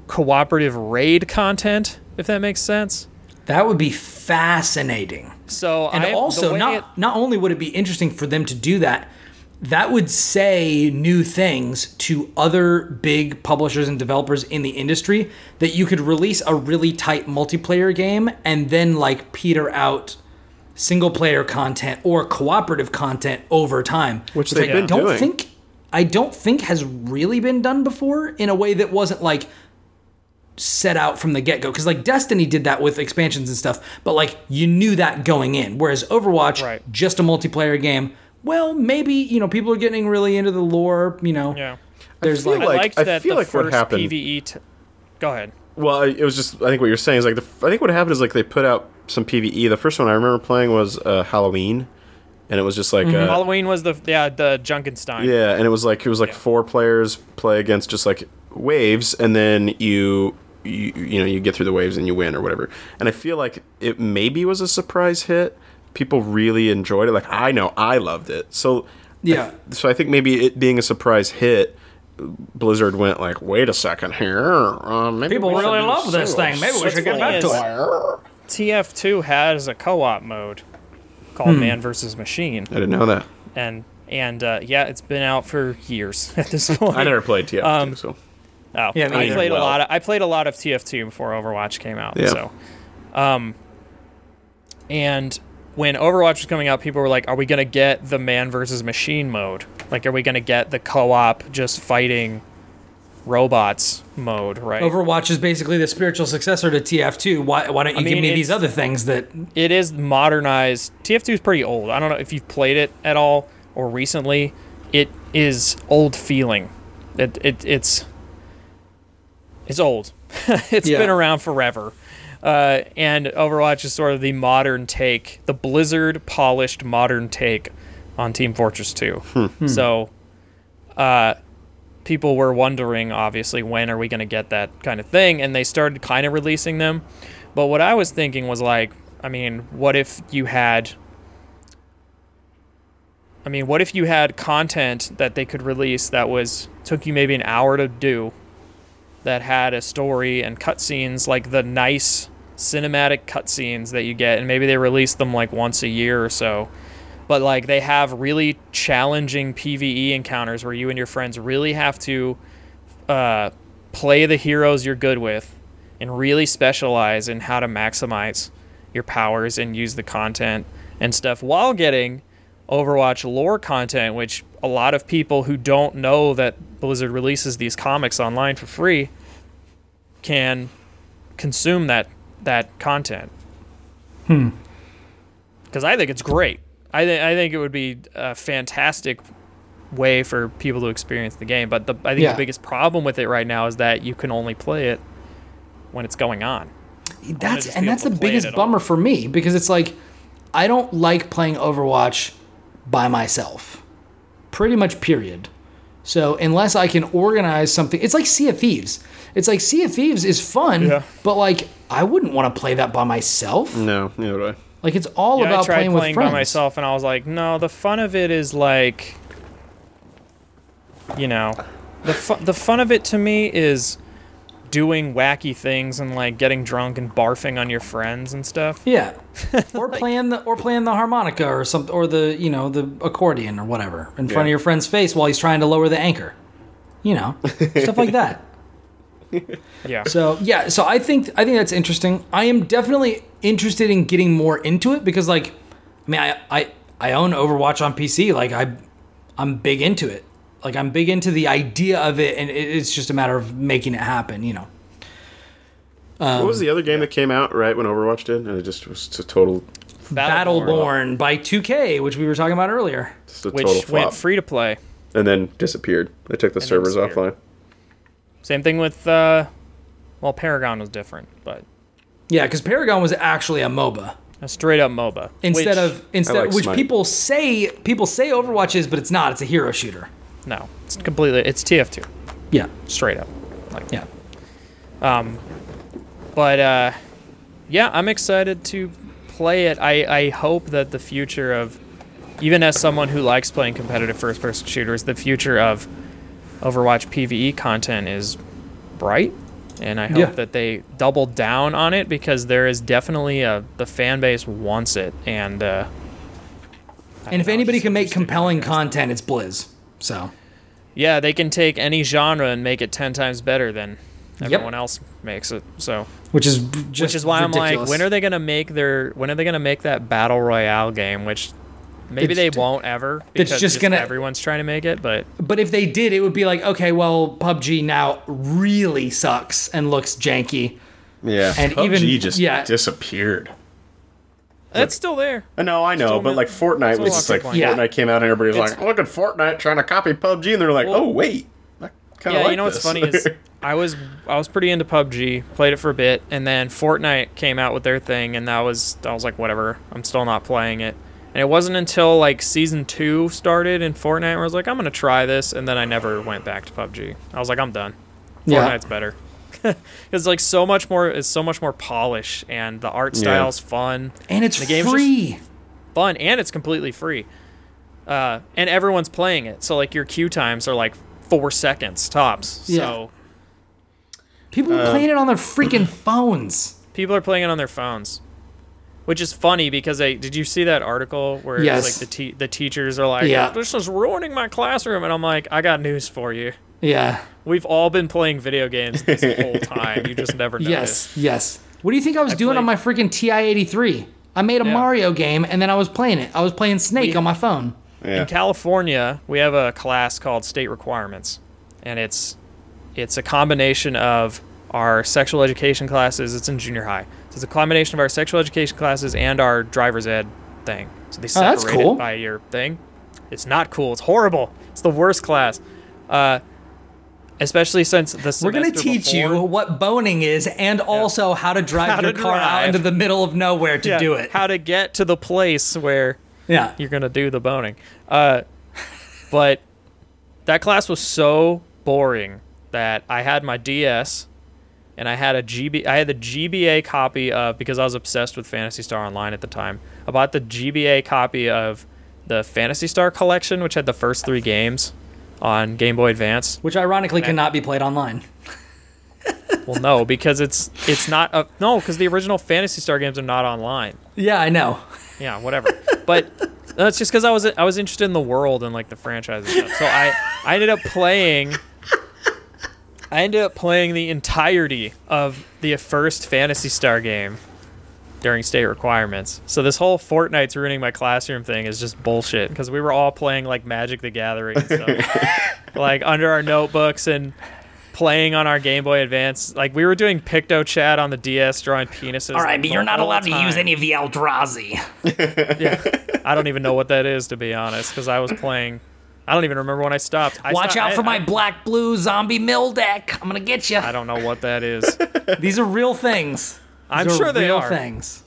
cooperative raid content, if that makes sense. That would be fascinating. So And I, also, not it- not only would it be interesting for them to do that, that would say new things to other big publishers and developers in the industry that you could release a really tight multiplayer game and then like peter out single player content or cooperative content over time, Which they've I been don't doing. think I don't think has really been done before in a way that wasn't like set out from the get-go because like destiny did that with expansions and stuff but like you knew that going in whereas overwatch Right. just a multiplayer game well maybe you know people are getting really into the lore you know yeah. there's feel like, I liked I that feel the like what first happened- PVE. T- Go ahead. Well, it was just I think what you're saying is like the I think what happened is like they put out some PVE. The first one I remember playing was uh, Halloween, and it was just like uh, Halloween was the yeah the Junkenstein. yeah, and it was like it was like Yeah. four players play against just like waves, and then you. You, you know you get through the waves and you win or whatever. And i feel like it maybe was a surprise hit. People really enjoyed it. Like i know i loved it. So Yeah. so i think maybe it being a surprise hit blizzard went like wait a second here uh, maybe people really love this singles." thing. Maybe we should get back to it. TF2 has a co-op mode called Hmm. Man versus Machine, i didn't know that. And and uh, yeah, it's been out for years at this point. i never played tf2 Um, so Oh, Yeah, I neither. played Well. a lot. Of, I played a lot of TF2 before Overwatch came out. Yeah. So, um, and when Overwatch was coming out, people were like, "Are we gonna get the man versus machine mode? Like, are we gonna get the co-op just fighting robots mode? Right? overwatch is basically the spiritual successor to tf2 why, why don't you I give me these other things that it is modernized. TF2 is pretty old. I don't know if you've played it at all or recently. It is old feeling. It, it it's it's old. It's Yeah. been around forever. Uh, and Overwatch is sort of the modern take, the Blizzard polished modern take on Team Fortress 2. So, uh, people were wondering, obviously, when are we going to get that kind of thing? And they started kind of releasing them. But what I was thinking was like, I mean, what if you had. I mean, what if you had content that they could release that was took you maybe an hour to do, that had a story and cutscenes like the nice cinematic cutscenes that you get, and maybe they release them like once a year or so. But like they have really challenging PVE encounters where you and your friends really have to uh, play the heroes you're good with and really specialize in how to maximize your powers and use the content and stuff while getting Overwatch lore content, which a lot of people who don't know that Blizzard releases these comics online for free can consume that that content. Hmm. Because I think it's great. I think I think it would be a fantastic way for people to experience the game. But the, I think Yeah. the biggest problem with it right now is that you can only play it when it's going on. That's and that's the able to play it biggest at all. bummer for me because it's like I don't like playing Overwatch by myself. Pretty much period. So unless I can organize something, it's like Sea of Thieves. It's like Sea of Thieves is fun, Yeah. but like I wouldn't want to play that by myself. No, neither do I. Like it's all Yeah, about I tried playing, playing, with friends. by myself, and I was like, no, the fun of it is like, you know, the fu- the fun of it to me is doing wacky things and like getting drunk and barfing on your friends and stuff. Yeah, or playing the or playing the harmonica or something, or the you know the accordion or whatever in front of your friend's face while he's trying to lower the anchor. You know, stuff like that. Yeah. So yeah, so I think I think that's interesting. I am definitely interested in getting more into it because like, I mean, I I, I own Overwatch on PC. Like I, I'm big into it. Like I'm big into the idea of it, and it's just a matter of making it happen. You know. what was the other game that came out right when Overwatch did? And it just was a total, Battleborn by 2K, which we were talking about earlier. just a total which flop, went free to play. and then disappeared. They took the servers offline. Same thing with, uh, well, Paragon was different, but Yeah, because Paragon was actually a MOBA a straight up MOBA instead which- of instead like which Smite. people say people say Overwatch is, but it's not. It's a hero shooter. No, it's completely it's TF2 Yeah, straight up. Like yeah. Um, but uh, yeah, I'm excited to play it. I, I hope that the future of, even as someone who likes playing competitive first person shooters, the future of Overwatch PvE content is bright. And I hope Yeah. that they double down on it because there is definitely a the fan base wants it and uh, And if know, anybody can make compelling content, it's Blizz. So yeah, they can take any genre and make it ten times better than Yep. everyone else makes it. So which is just which is why I'm like, when are they gonna make their? When are they gonna make that battle royale game? Which maybe It's they won't ever. it's Because just gonna- everyone's trying to make it, but But if they did, it would be like, okay, well, PUBG now really sucks and looks janky. Yeah, And PUBG even- just yeah. disappeared. It's still there. I know, I know, Still but like Fortnite was just like of people Yeah. Fortnite came out and everybody was It's- like, "Look at Fortnite trying to copy PUBG," and they're like, Well- "Oh wait, kind of Yeah, like you know what's funny is I was I was pretty into PUBG, played it for a bit, and then Fortnite came out with their thing, and that was I was like, whatever, I'm still not playing it. And it wasn't until like season two started in Fortnite where I was like, I'm gonna try this, and then I never went back to PUBG. I was like, I'm done. Yeah. Fortnite's better. It's like so much more. It's so much more polish, and the art Yeah. style's fun, And it's The game's free. fun, and it's completely free. Uh, and everyone's playing it, so like your queue times are like four seconds tops. Yeah. So People Uh, are playing it on their freaking phones. people are playing it on their phones, which is funny because they did you see that article where Yes. like the te- the teachers are like, Yeah. this is ruining my classroom, and I'm like, I got news for you. Yeah. We've all been playing video games this whole time. You just never noticed. Yes. Yes. What do you think I was doing on my freaking TI-83? I made a Yeah. Mario game and then I was playing it. I was playing Snake We- on my phone. yeah. In California, we have a class called State Requirements, and it's it's a combination of our sexual education classes. It's in junior high, so it's a combination of our sexual education classes and our driver's ed thing. So they Oh, that's separate cool. it by your thing. It's not cool. It's horrible. It's the worst class. Uh, especially since the We're going to teach you what boning is and also how to drive How to your car out into the middle of nowhere to Yeah, do it. How to get to the place where yeah. you're gonna do the boning. Uh, but that class was so boring that I had my DS and I had a GB. I had the GBA copy of because I was obsessed with Phantasy Star Online at the time. I bought the GBA copy of the Phantasy Star collection, which had the first three games on Game Boy Advance. Which ironically cannot be played online. Well, no, because it's it's not a, no, because the original Phantasy Star games are not online. Yeah, I know. Yeah, whatever. but that's just because I was I was interested in the world and like the franchise and stuff. So I I ended up playing. I ended up playing the entirety of the first Phantasy Star game during state requirements. So this whole Fortnite's ruining my classroom thing is just bullshit because we were all playing like Magic the Gathering and stuff, like under our notebooks and playing on our Game Boy Advance. Like we were doing Picto Chat on the DS, drawing penises. All right, but you're not whole allowed to use any of the Eldrazi. Yeah, I don't even know what that is to be honest, because I was playing. I don't even remember when I stopped. I Watch stopped- out for I- my I, black blue zombie mill deck. I'm gonna get you. I don't know what that is. These are real things. I'm sure they are. things.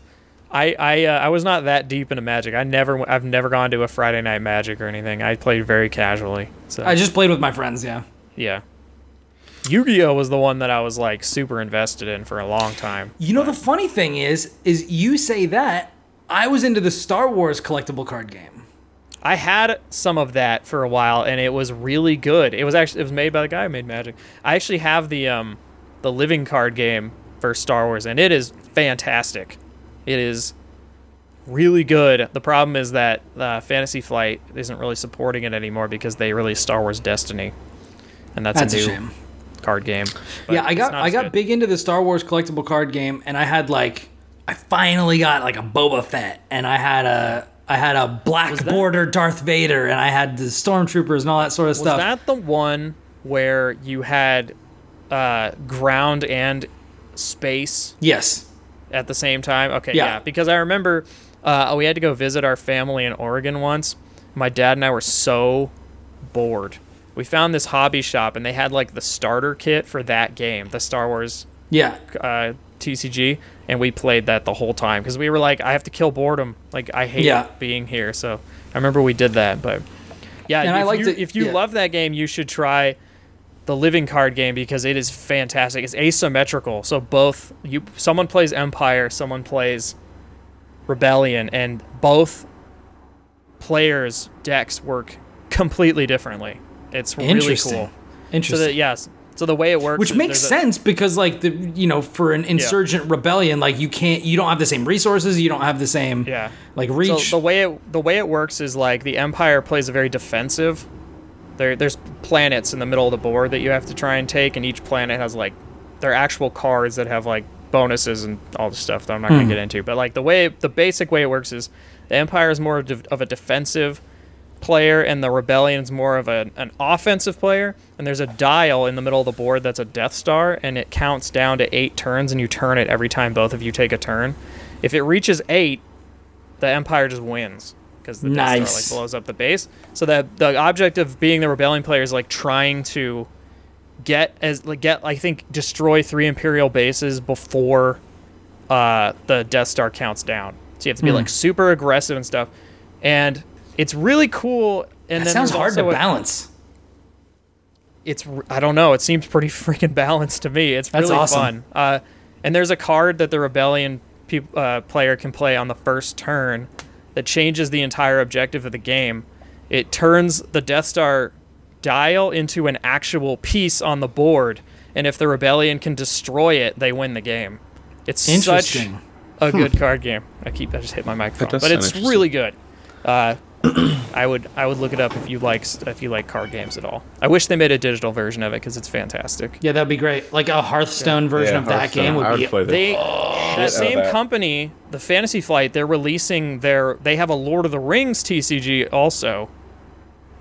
I I uh, I was not that deep into Magic. I never I've never gone to a Friday night Magic or anything. I played very casually. So I just played with my friends. Yeah. yeah. Yu-Gi-Oh was the one that I was like super invested in for a long time. You know the funny thing is, is you say that I was into the Star Wars collectible card game. I had some of that for a while, and it was really good. It was actually it was made by the guy who made Magic. I actually have the um the living card game for Star Wars, and it is fantastic. It is really good. The problem is that uh, Fantasy Flight isn't really supporting it anymore because they released Star Wars Destiny, and that's, That's a a new shame. card game. Yeah, I got I got good. big into the Star Wars collectible card game, and I had like I finally got like a Boba Fett, and I had a I had a black border Darth Vader, and I had the stormtroopers and all that sort of Was stuff. Was that the one where you had uh, ground and space yes. at the same time? Okay, Yeah. yeah. Because I remember uh, we had to go visit our family in Oregon once. My dad and I were so bored. We found this hobby shop and they had like the starter kit for that game, the Star Wars Yeah. uh, TCG, and we played that the whole time because we were like, I have to kill boredom. Like I hate Yeah. being here. So I remember we did that, but yeah, And if I liked you, it- if you yeah. love that game, you should try the living card game because it is fantastic. It's asymmetrical, so both you someone plays Empire, someone plays Rebellion, and both players' decks work completely differently. It's really cool. Interesting. So that yes, so the way it works, Which makes there's a- sense because like the you know for an insurgent rebellion like you can't you don't have the same resources you don't have the same Yeah. like reach So the way it the way it works is like the Empire plays a very defensive. There there's planets in the middle of the board that you have to try and take, and each planet has like their actual cards that have like bonuses and all the stuff that I'm not gonna hmm. get into. But like the way the basic way it works is the Empire is more of a defensive player, and the Rebellion is more of a, an offensive player. And there's a dial in the middle of the board that's a Death Star, and it counts down to eight turns, and you turn it every time both of you take a turn. If it reaches eight, the Empire just wins because the Death Nice. Star like blows up the base. So that the object of being the rebellion player is like trying to get as like get I think destroy three Imperial bases before uh, the Death Star counts down. So you have to be like super aggressive and stuff, and it's really cool. And that then sounds hard to a- balance it's I don't know. It seems pretty freaking balanced to me. It's That's really awesome. fun. Uh, and there's a card that the rebellion peop uh, player can play on the first turn that changes the entire objective of the game. It turns the Death Star dial into an actual piece on the board, and if the rebellion can destroy it, they win the game. It's such a good card game. I keep I just hit my microphone, but it's really good. Uh, I would I would look it up if you like if you like card games at all. I wish they made a digital version of it because it's fantastic. yeah that'd be great like a Hearthstone version Yeah, of that game would I be would play that. They out that of same that. company, the Fantasy Flight, they're releasing their they have a Lord of the Rings TCG also.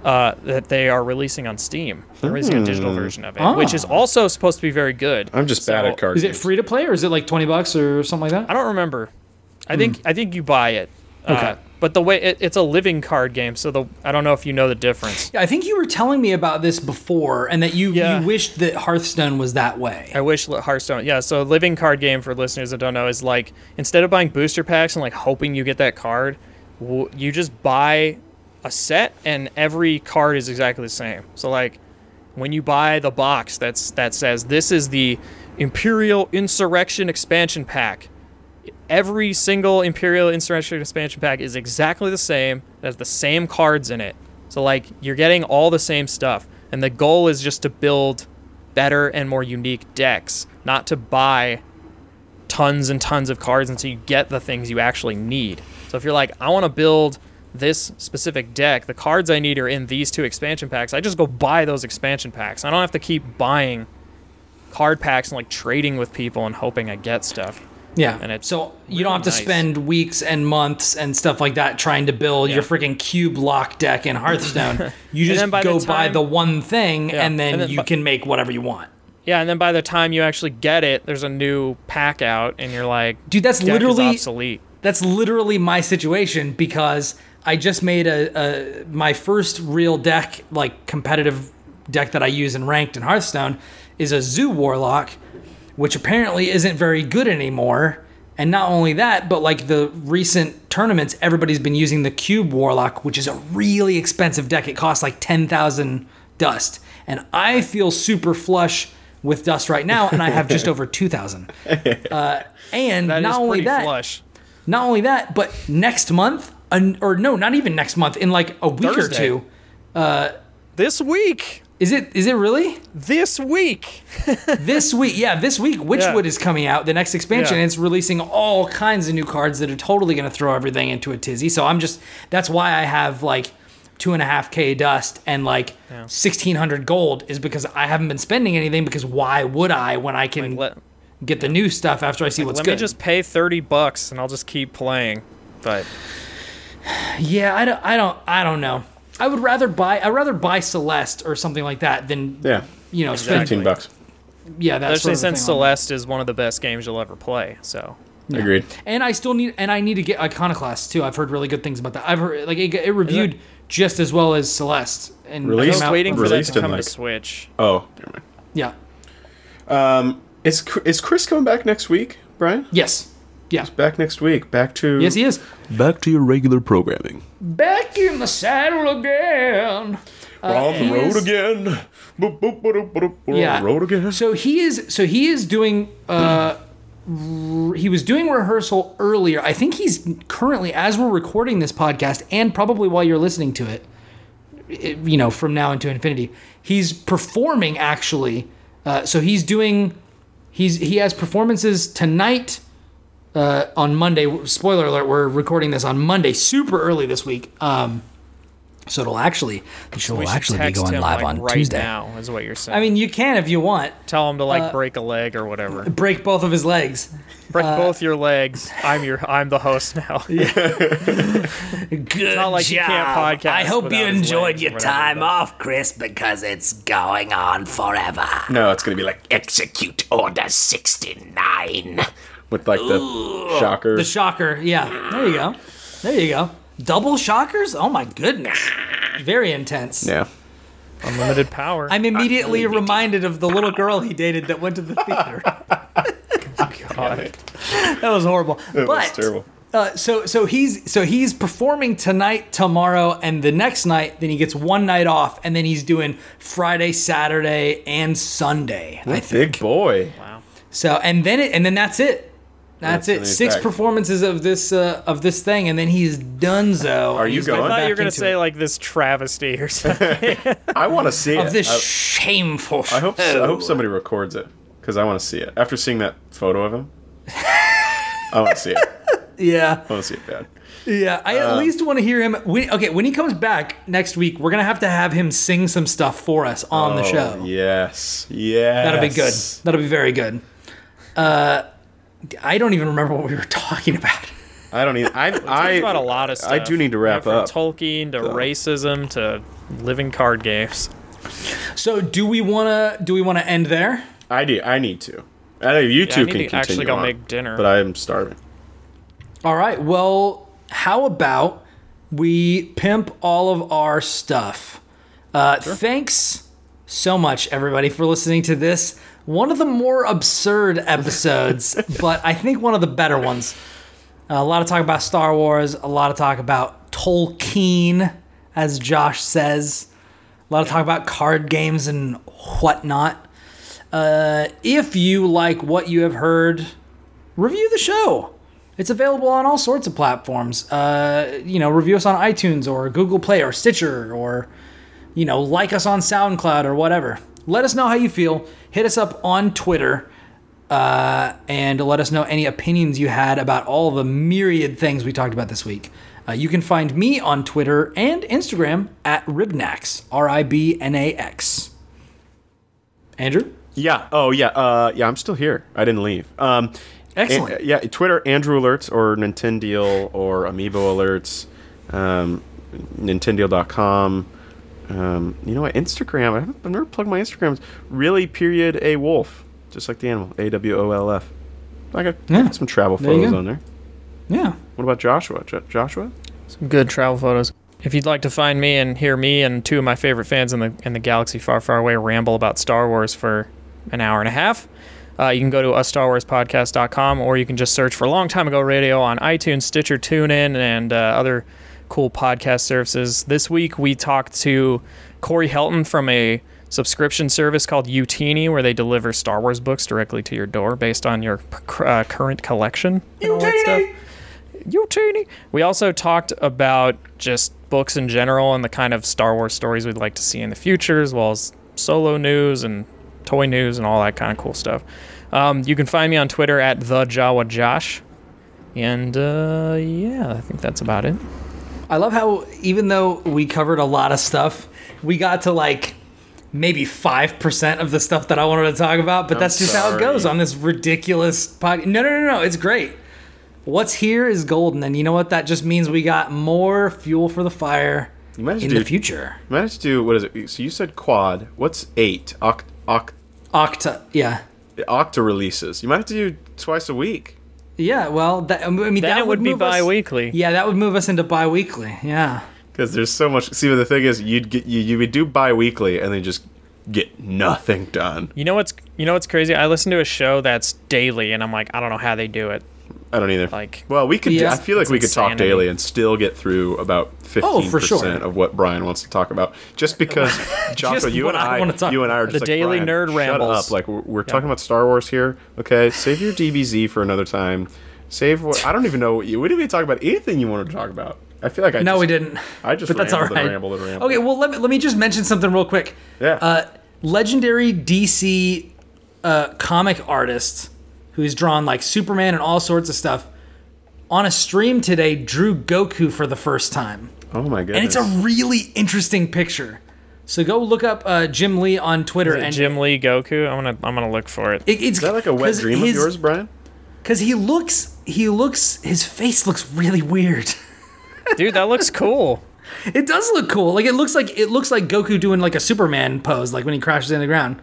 Uh, that they are releasing on Steam. They're releasing a digital version of it, which is Ah. also supposed to be very good. I'm just bad at cards. is it free to play or is it like 20 bucks or something like that? I don't remember. I think I think you buy it. Hmm. Okay. Uh, but the way it, it's a living card game, so the I don't know if you know the difference. I think you were telling me about this before and that you Yeah. you wished that Hearthstone was that way I wish Hearthstone. Yeah, so a living card game for listeners that don't know is like instead of buying booster packs and like hoping you get that card, you just buy a set and every card is exactly the same. So like when you buy the box that's that says this is the Imperial Insurrection expansion pack, every single Imperial Insurrection expansion pack is exactly the same. It has the same cards in it. So like you're getting all the same stuff, and the goal is just to build better and more unique decks, not to buy tons and tons of cards until you get the things you actually need. So if you're like, I want to build this specific deck, the cards I need are in these two expansion packs. I just go buy those expansion packs. I don't have to keep buying card packs and like trading with people and hoping I get stuff. Yeah. And it's so you don't have to nice. spend weeks and months and stuff like that trying to build your freaking cube lock deck in Hearthstone. You just then by the go buy the one thing Yeah. and then, And then you bu- can make whatever you want. Yeah, and then by the time you actually get it, there's a new pack out, and you're like, Dude, that's literally obsolete. that's literally my situation because I just made a, a my first real deck, like competitive deck that I use in ranked in Hearthstone, is a Zoo Warlock, which apparently isn't very good anymore. And not only that, but like the recent tournaments, everybody's been using the Cube Warlock, which is a really expensive deck. It costs like ten thousand dust, and I feel super flush with dust right now, and I have just over two thousand. Uh, and That not only that, flush. not only that, but next month, uh, or no, not even next month, in like a week or Thursday. two. This week, Is it? Is it really this week. this week? Yeah, this week. Witchwood Yeah. is coming out. The next expansion. Yeah. and It's releasing all kinds of new cards that are totally going to throw everything into a tizzy. So I'm just. That's why I have like two and a half k dust and like Yeah. sixteen hundred gold is because I haven't been spending anything. Because why would I when I can Let, get the new stuff after I see what's let good? me just pay thirty bucks, and I'll just keep playing. But Yeah, I don't, I don't, I don't know. I would rather buy, I'd rather buy Celeste or something like that than, Yeah, you know, spend, fifteen bucks. yeah, that's especially since Celeste is one of the best games you'll ever play. So Agreed. And I still need, and I need to get Iconoclast too. I've heard really good things about that. I've heard like it, it reviewed just as well as Celeste. And Released? came out- waiting for that to come like- to Switch. Oh, never mind. Yeah. Is is Chris coming back next week, Brian? Yes. Yeah. Back next week. Back to Yes, he is. back to your regular programming. Back in the saddle again. We're on the he road is- again. Boop, boop, boop, boop, boop. We're Yeah. road again. So he is. So he is doing. Uh, r- he was doing rehearsal earlier. I think he's currently, as we're recording this podcast, and probably while you're listening to it, it you know, from now into infinity, he's performing actually. Uh, so he's doing. He's he has performances tonight. Uh, on Monday. Spoiler alert: We're recording this on Monday, super early this week. Um, so it'll actually the show We will actually be going live like, on right Tuesday. now. Is what you're saying. I mean, you can if you want. tell him to like uh, break a leg or whatever. Break both of his legs. Break uh, both your legs. I'm your. I'm the host now. Good not like you can't job. podcast I hope you enjoyed your time off, Chris, because it's going on forever. No, it's gonna be like Execute Order 69. With like the shocker. The shocker. Yeah. There you go. There you go. Double shockers? Oh my goodness. Very intense. yeah. Unlimited power. I'm immediately reminded of the little girl he dated that went to the theater. God. that was horrible. It but was terrible. Uh, so so he's so he's performing tonight, tomorrow, and the next night. Then he gets one night off, and then he's doing Friday, Saturday, and Sunday. I think. Big boy. Wow. So and then it and then that's it. That's That's- it. Six back. performances of this uh, of this thing, and then he's donezo. Are you He's going? I thought you were gonna say it. like this travesty or something. I want to see of it. this I, shameful. I hope I hope somebody records it because I want to see it. After seeing that photo of him, I want to see it. Yeah, I want to see it bad. yeah. I Uh, at least want to hear him. When, okay, when he comes back next week, we're gonna have to have him sing some stuff for us on the Oh, show. Yes. Yes. That'll be good. That'll be very good. Uh, I don't even remember what we were talking about. I don't even. I. I. about a lot of stuff. I do need to wrap from up. Tolkien to racism to living card games. So, do we wanna do we wanna end there? I do. I need to. I know you Yeah, two I can to continue actually go on, make dinner. but I am starving. All right. Well, how about we pimp all of our stuff? Uh, Thanks so much, everybody, for listening to this. One of the more absurd episodes, but I think one of the better ones. a lot of talk about Star Wars, a lot of talk about Tolkien, as Josh says, a lot of talk about card games and whatnot. Uh, if you like what you have heard, review the show It's available on all sorts of platforms. Uh, you know, review us on iTunes or Google Play or Stitcher or, you know, like us on SoundCloud or whatever. Let us know how you feel. Hit us up on Twitter uh, and let us know any opinions you had about all the myriad things we talked about this week. Uh, you can find me on Twitter and Instagram at Ribnax, R I B N A X. Andrew? Yeah. Oh, yeah. Uh, yeah. I'm still here. I didn't leave. Um, Excellent. and- yeah. Twitter, Andrew Alerts or Nintendo or Amiibo Alerts, um, Nintendeal.com. Um, you know what? Instagram. I haven't, never plugged my Instagram. It's really period a wolf, just like the animal. A W O L F. I got, Yeah. some travel There photos on there. Yeah. What about Joshua? Jo- Joshua? Some good travel photos. If you'd like to find me and hear me and two of my favorite fans in the in the galaxy far, far away ramble about Star Wars for an hour and a half, uh, you can go to a Star Wars Podcast.com or you can just search for Long Time Ago Radio on iTunes, Stitcher, TuneIn, and uh, other cool podcast services. This week we talked to Corey Helton from a subscription service called Utini, where they deliver Star Wars books directly to your door based on your uh, current collection and all that stuff. You teeny. We also talked about just books in general and the kind of Star Wars stories we'd like to see in the future, as well as solo news and toy news and all that kind of cool stuff. Um, you can find me on Twitter at the Jawa Josh, and uh, yeah, I think that's about it. I love how even though we covered a lot of stuff, we got to like maybe 5% of the stuff that I wanted to talk about, but that's just how it goes on this ridiculous podcast. No, no, no, no, it's great. What's here is golden, and you know what? That just means we got more fuel for the fire You have in to the future. You might have to do, what is it? So you said quad. What's eight? Oct, oct, Octa, yeah. octa releases. You might have to do twice a week. Yeah, well, that, um, I mean, Then that it would be move us- bi-weekly. Yeah, that would move us into bi-weekly. Yeah. Because there's so much. See, but the thing is, you'd get you, you would do bi-weekly and then just get nothing done. You know what's you know what's crazy? I listen to a show that's daily, and I'm like, I don't know how they do it. I don't either. Like, well, we could. Yeah. I feel like we could talk daily and still get through about fifteen Oh, for sure. percent of what Brian wants to talk about. Just because Joshua, you and I I, wanna talk you and I are about. just The like, daily Brian, nerd shut rambles. up. Like we're, we're talking about Star Wars here. Okay, save your DBZ for another time. Save what I don't even know. What you, we didn't even talk about anything you wanted to talk about. I feel like I No, just, we didn't. I just but that's all rambled right. and rambled and rambled. Okay, well let me let me just mention something real quick. Yeah. Uh, legendary DC uh, comic artist who's drawn like Superman and all sorts of stuff on a stream today drew Goku for the first time, oh my god! and it's a really interesting picture. So go look up uh, Jim Lee on Twitter and Jim Lee Goku. I'm gonna I'm gonna look for it. It, it's Is that like a wet dream of yours, Brian? Because he looks, he looks, his face looks really weird. Dude, that looks cool. It does look cool. Like it looks like it looks like Goku doing like a Superman pose, like when he crashes in the ground.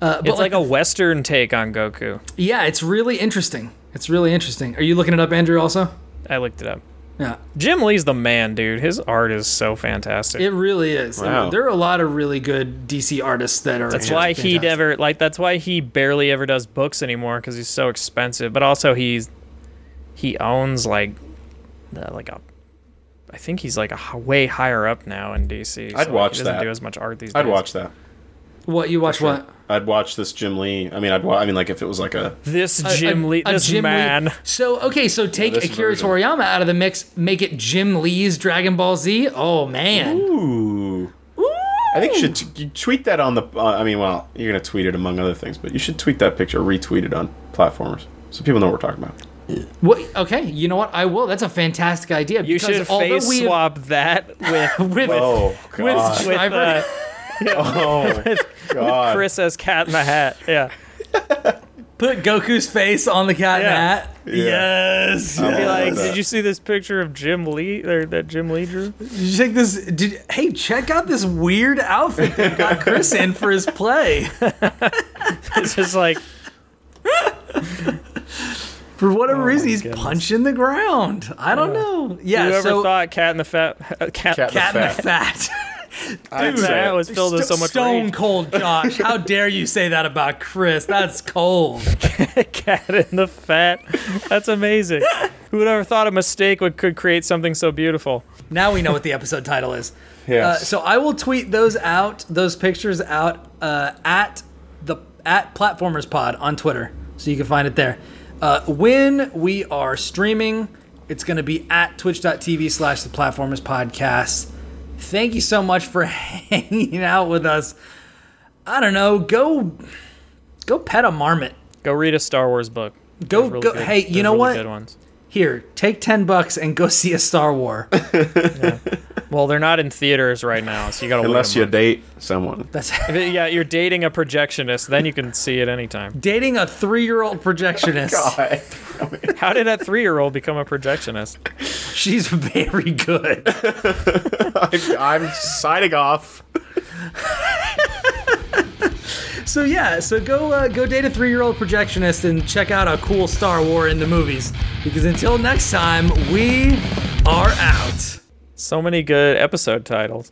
Uh, but It's like a Western take on Goku. yeah, it's really interesting. It's really interesting. Are you looking it up, Andrew? Also, I looked it up. yeah, Jim Lee's the man, dude. His art is so fantastic. it really is. Wow. There are a lot of really good DC artists that are. that's why he never like. That's why he barely ever does books anymore because he's so expensive. But also he's he owns like the, like a. I think he's like a h- way higher up now in DC. I'd so, like, watch he doesn't that. do as much art these I'd days. watch that. What you watch? What? I'd watch this Jim Lee. I mean, I'd. Wa- I mean, like if it was like a. this Jim a- Lee, a this Jim Lee- So okay, so take this Akira version. Toriyama out of the mix, make it Jim Lee's Dragon Ball Z. Oh man, Ooh. I think you should t- you tweet that on the. Uh, I mean, well, you're gonna tweet it among other things, but you should tweet that picture, retweet it on platformers, so people know what we're talking about. what? Okay, you know what? I will. That's a fantastic idea. You because should face we have- swap that with with, Oh with with uh, oh God! Chris as Cat in the Hat. Yeah. put Goku's face on the cat Yeah. in the hat. Yes. I Be like, that. did you see this picture of Jim Lee or that Jim Lee drew? Did you check this? Did hey, check out this weird outfit that got Chris in for his play. It's just like For whatever oh reason, he's goodness. punching the ground. I don't know. Yeah. whoever so thought Cat in the Fat Cat, Cat in the cat in the Fat. Fat. I'd Dude, say that was filled with so much Stone rage. cold, Josh. How dare you say that about Chris? That's cold. Cat in the Fat. That's amazing. Who would ever thought a mistake would could create something so beautiful? Now we know what the episode title is. Uh, so I will tweet those out, those pictures out uh, at the at Platformers Pod on Twitter, so you can find it there. Uh, when we are streaming, it's going to be at twitch.tv slash the platformers podcast. Thank you so much for hanging out with us. I don't know, go go pet a marmot. Go read a Star Wars book. Go- really go- good- hey, you know really what? Good ones. Here, take 10 bucks and go see a Star War. Well, they're not in theaters right now, so you gotta Unless you wait a month. date someone. That's yeah, you're dating a projectionist, then you can see it anytime. dating a 3-year-old projectionist. How did that three-year-old become a projectionist? She's very good. I'm signing off. So yeah, so go uh, go date a three year old projectionist and check out a cool Star War in the movies. Because until next time, we are out. So many good episode titles.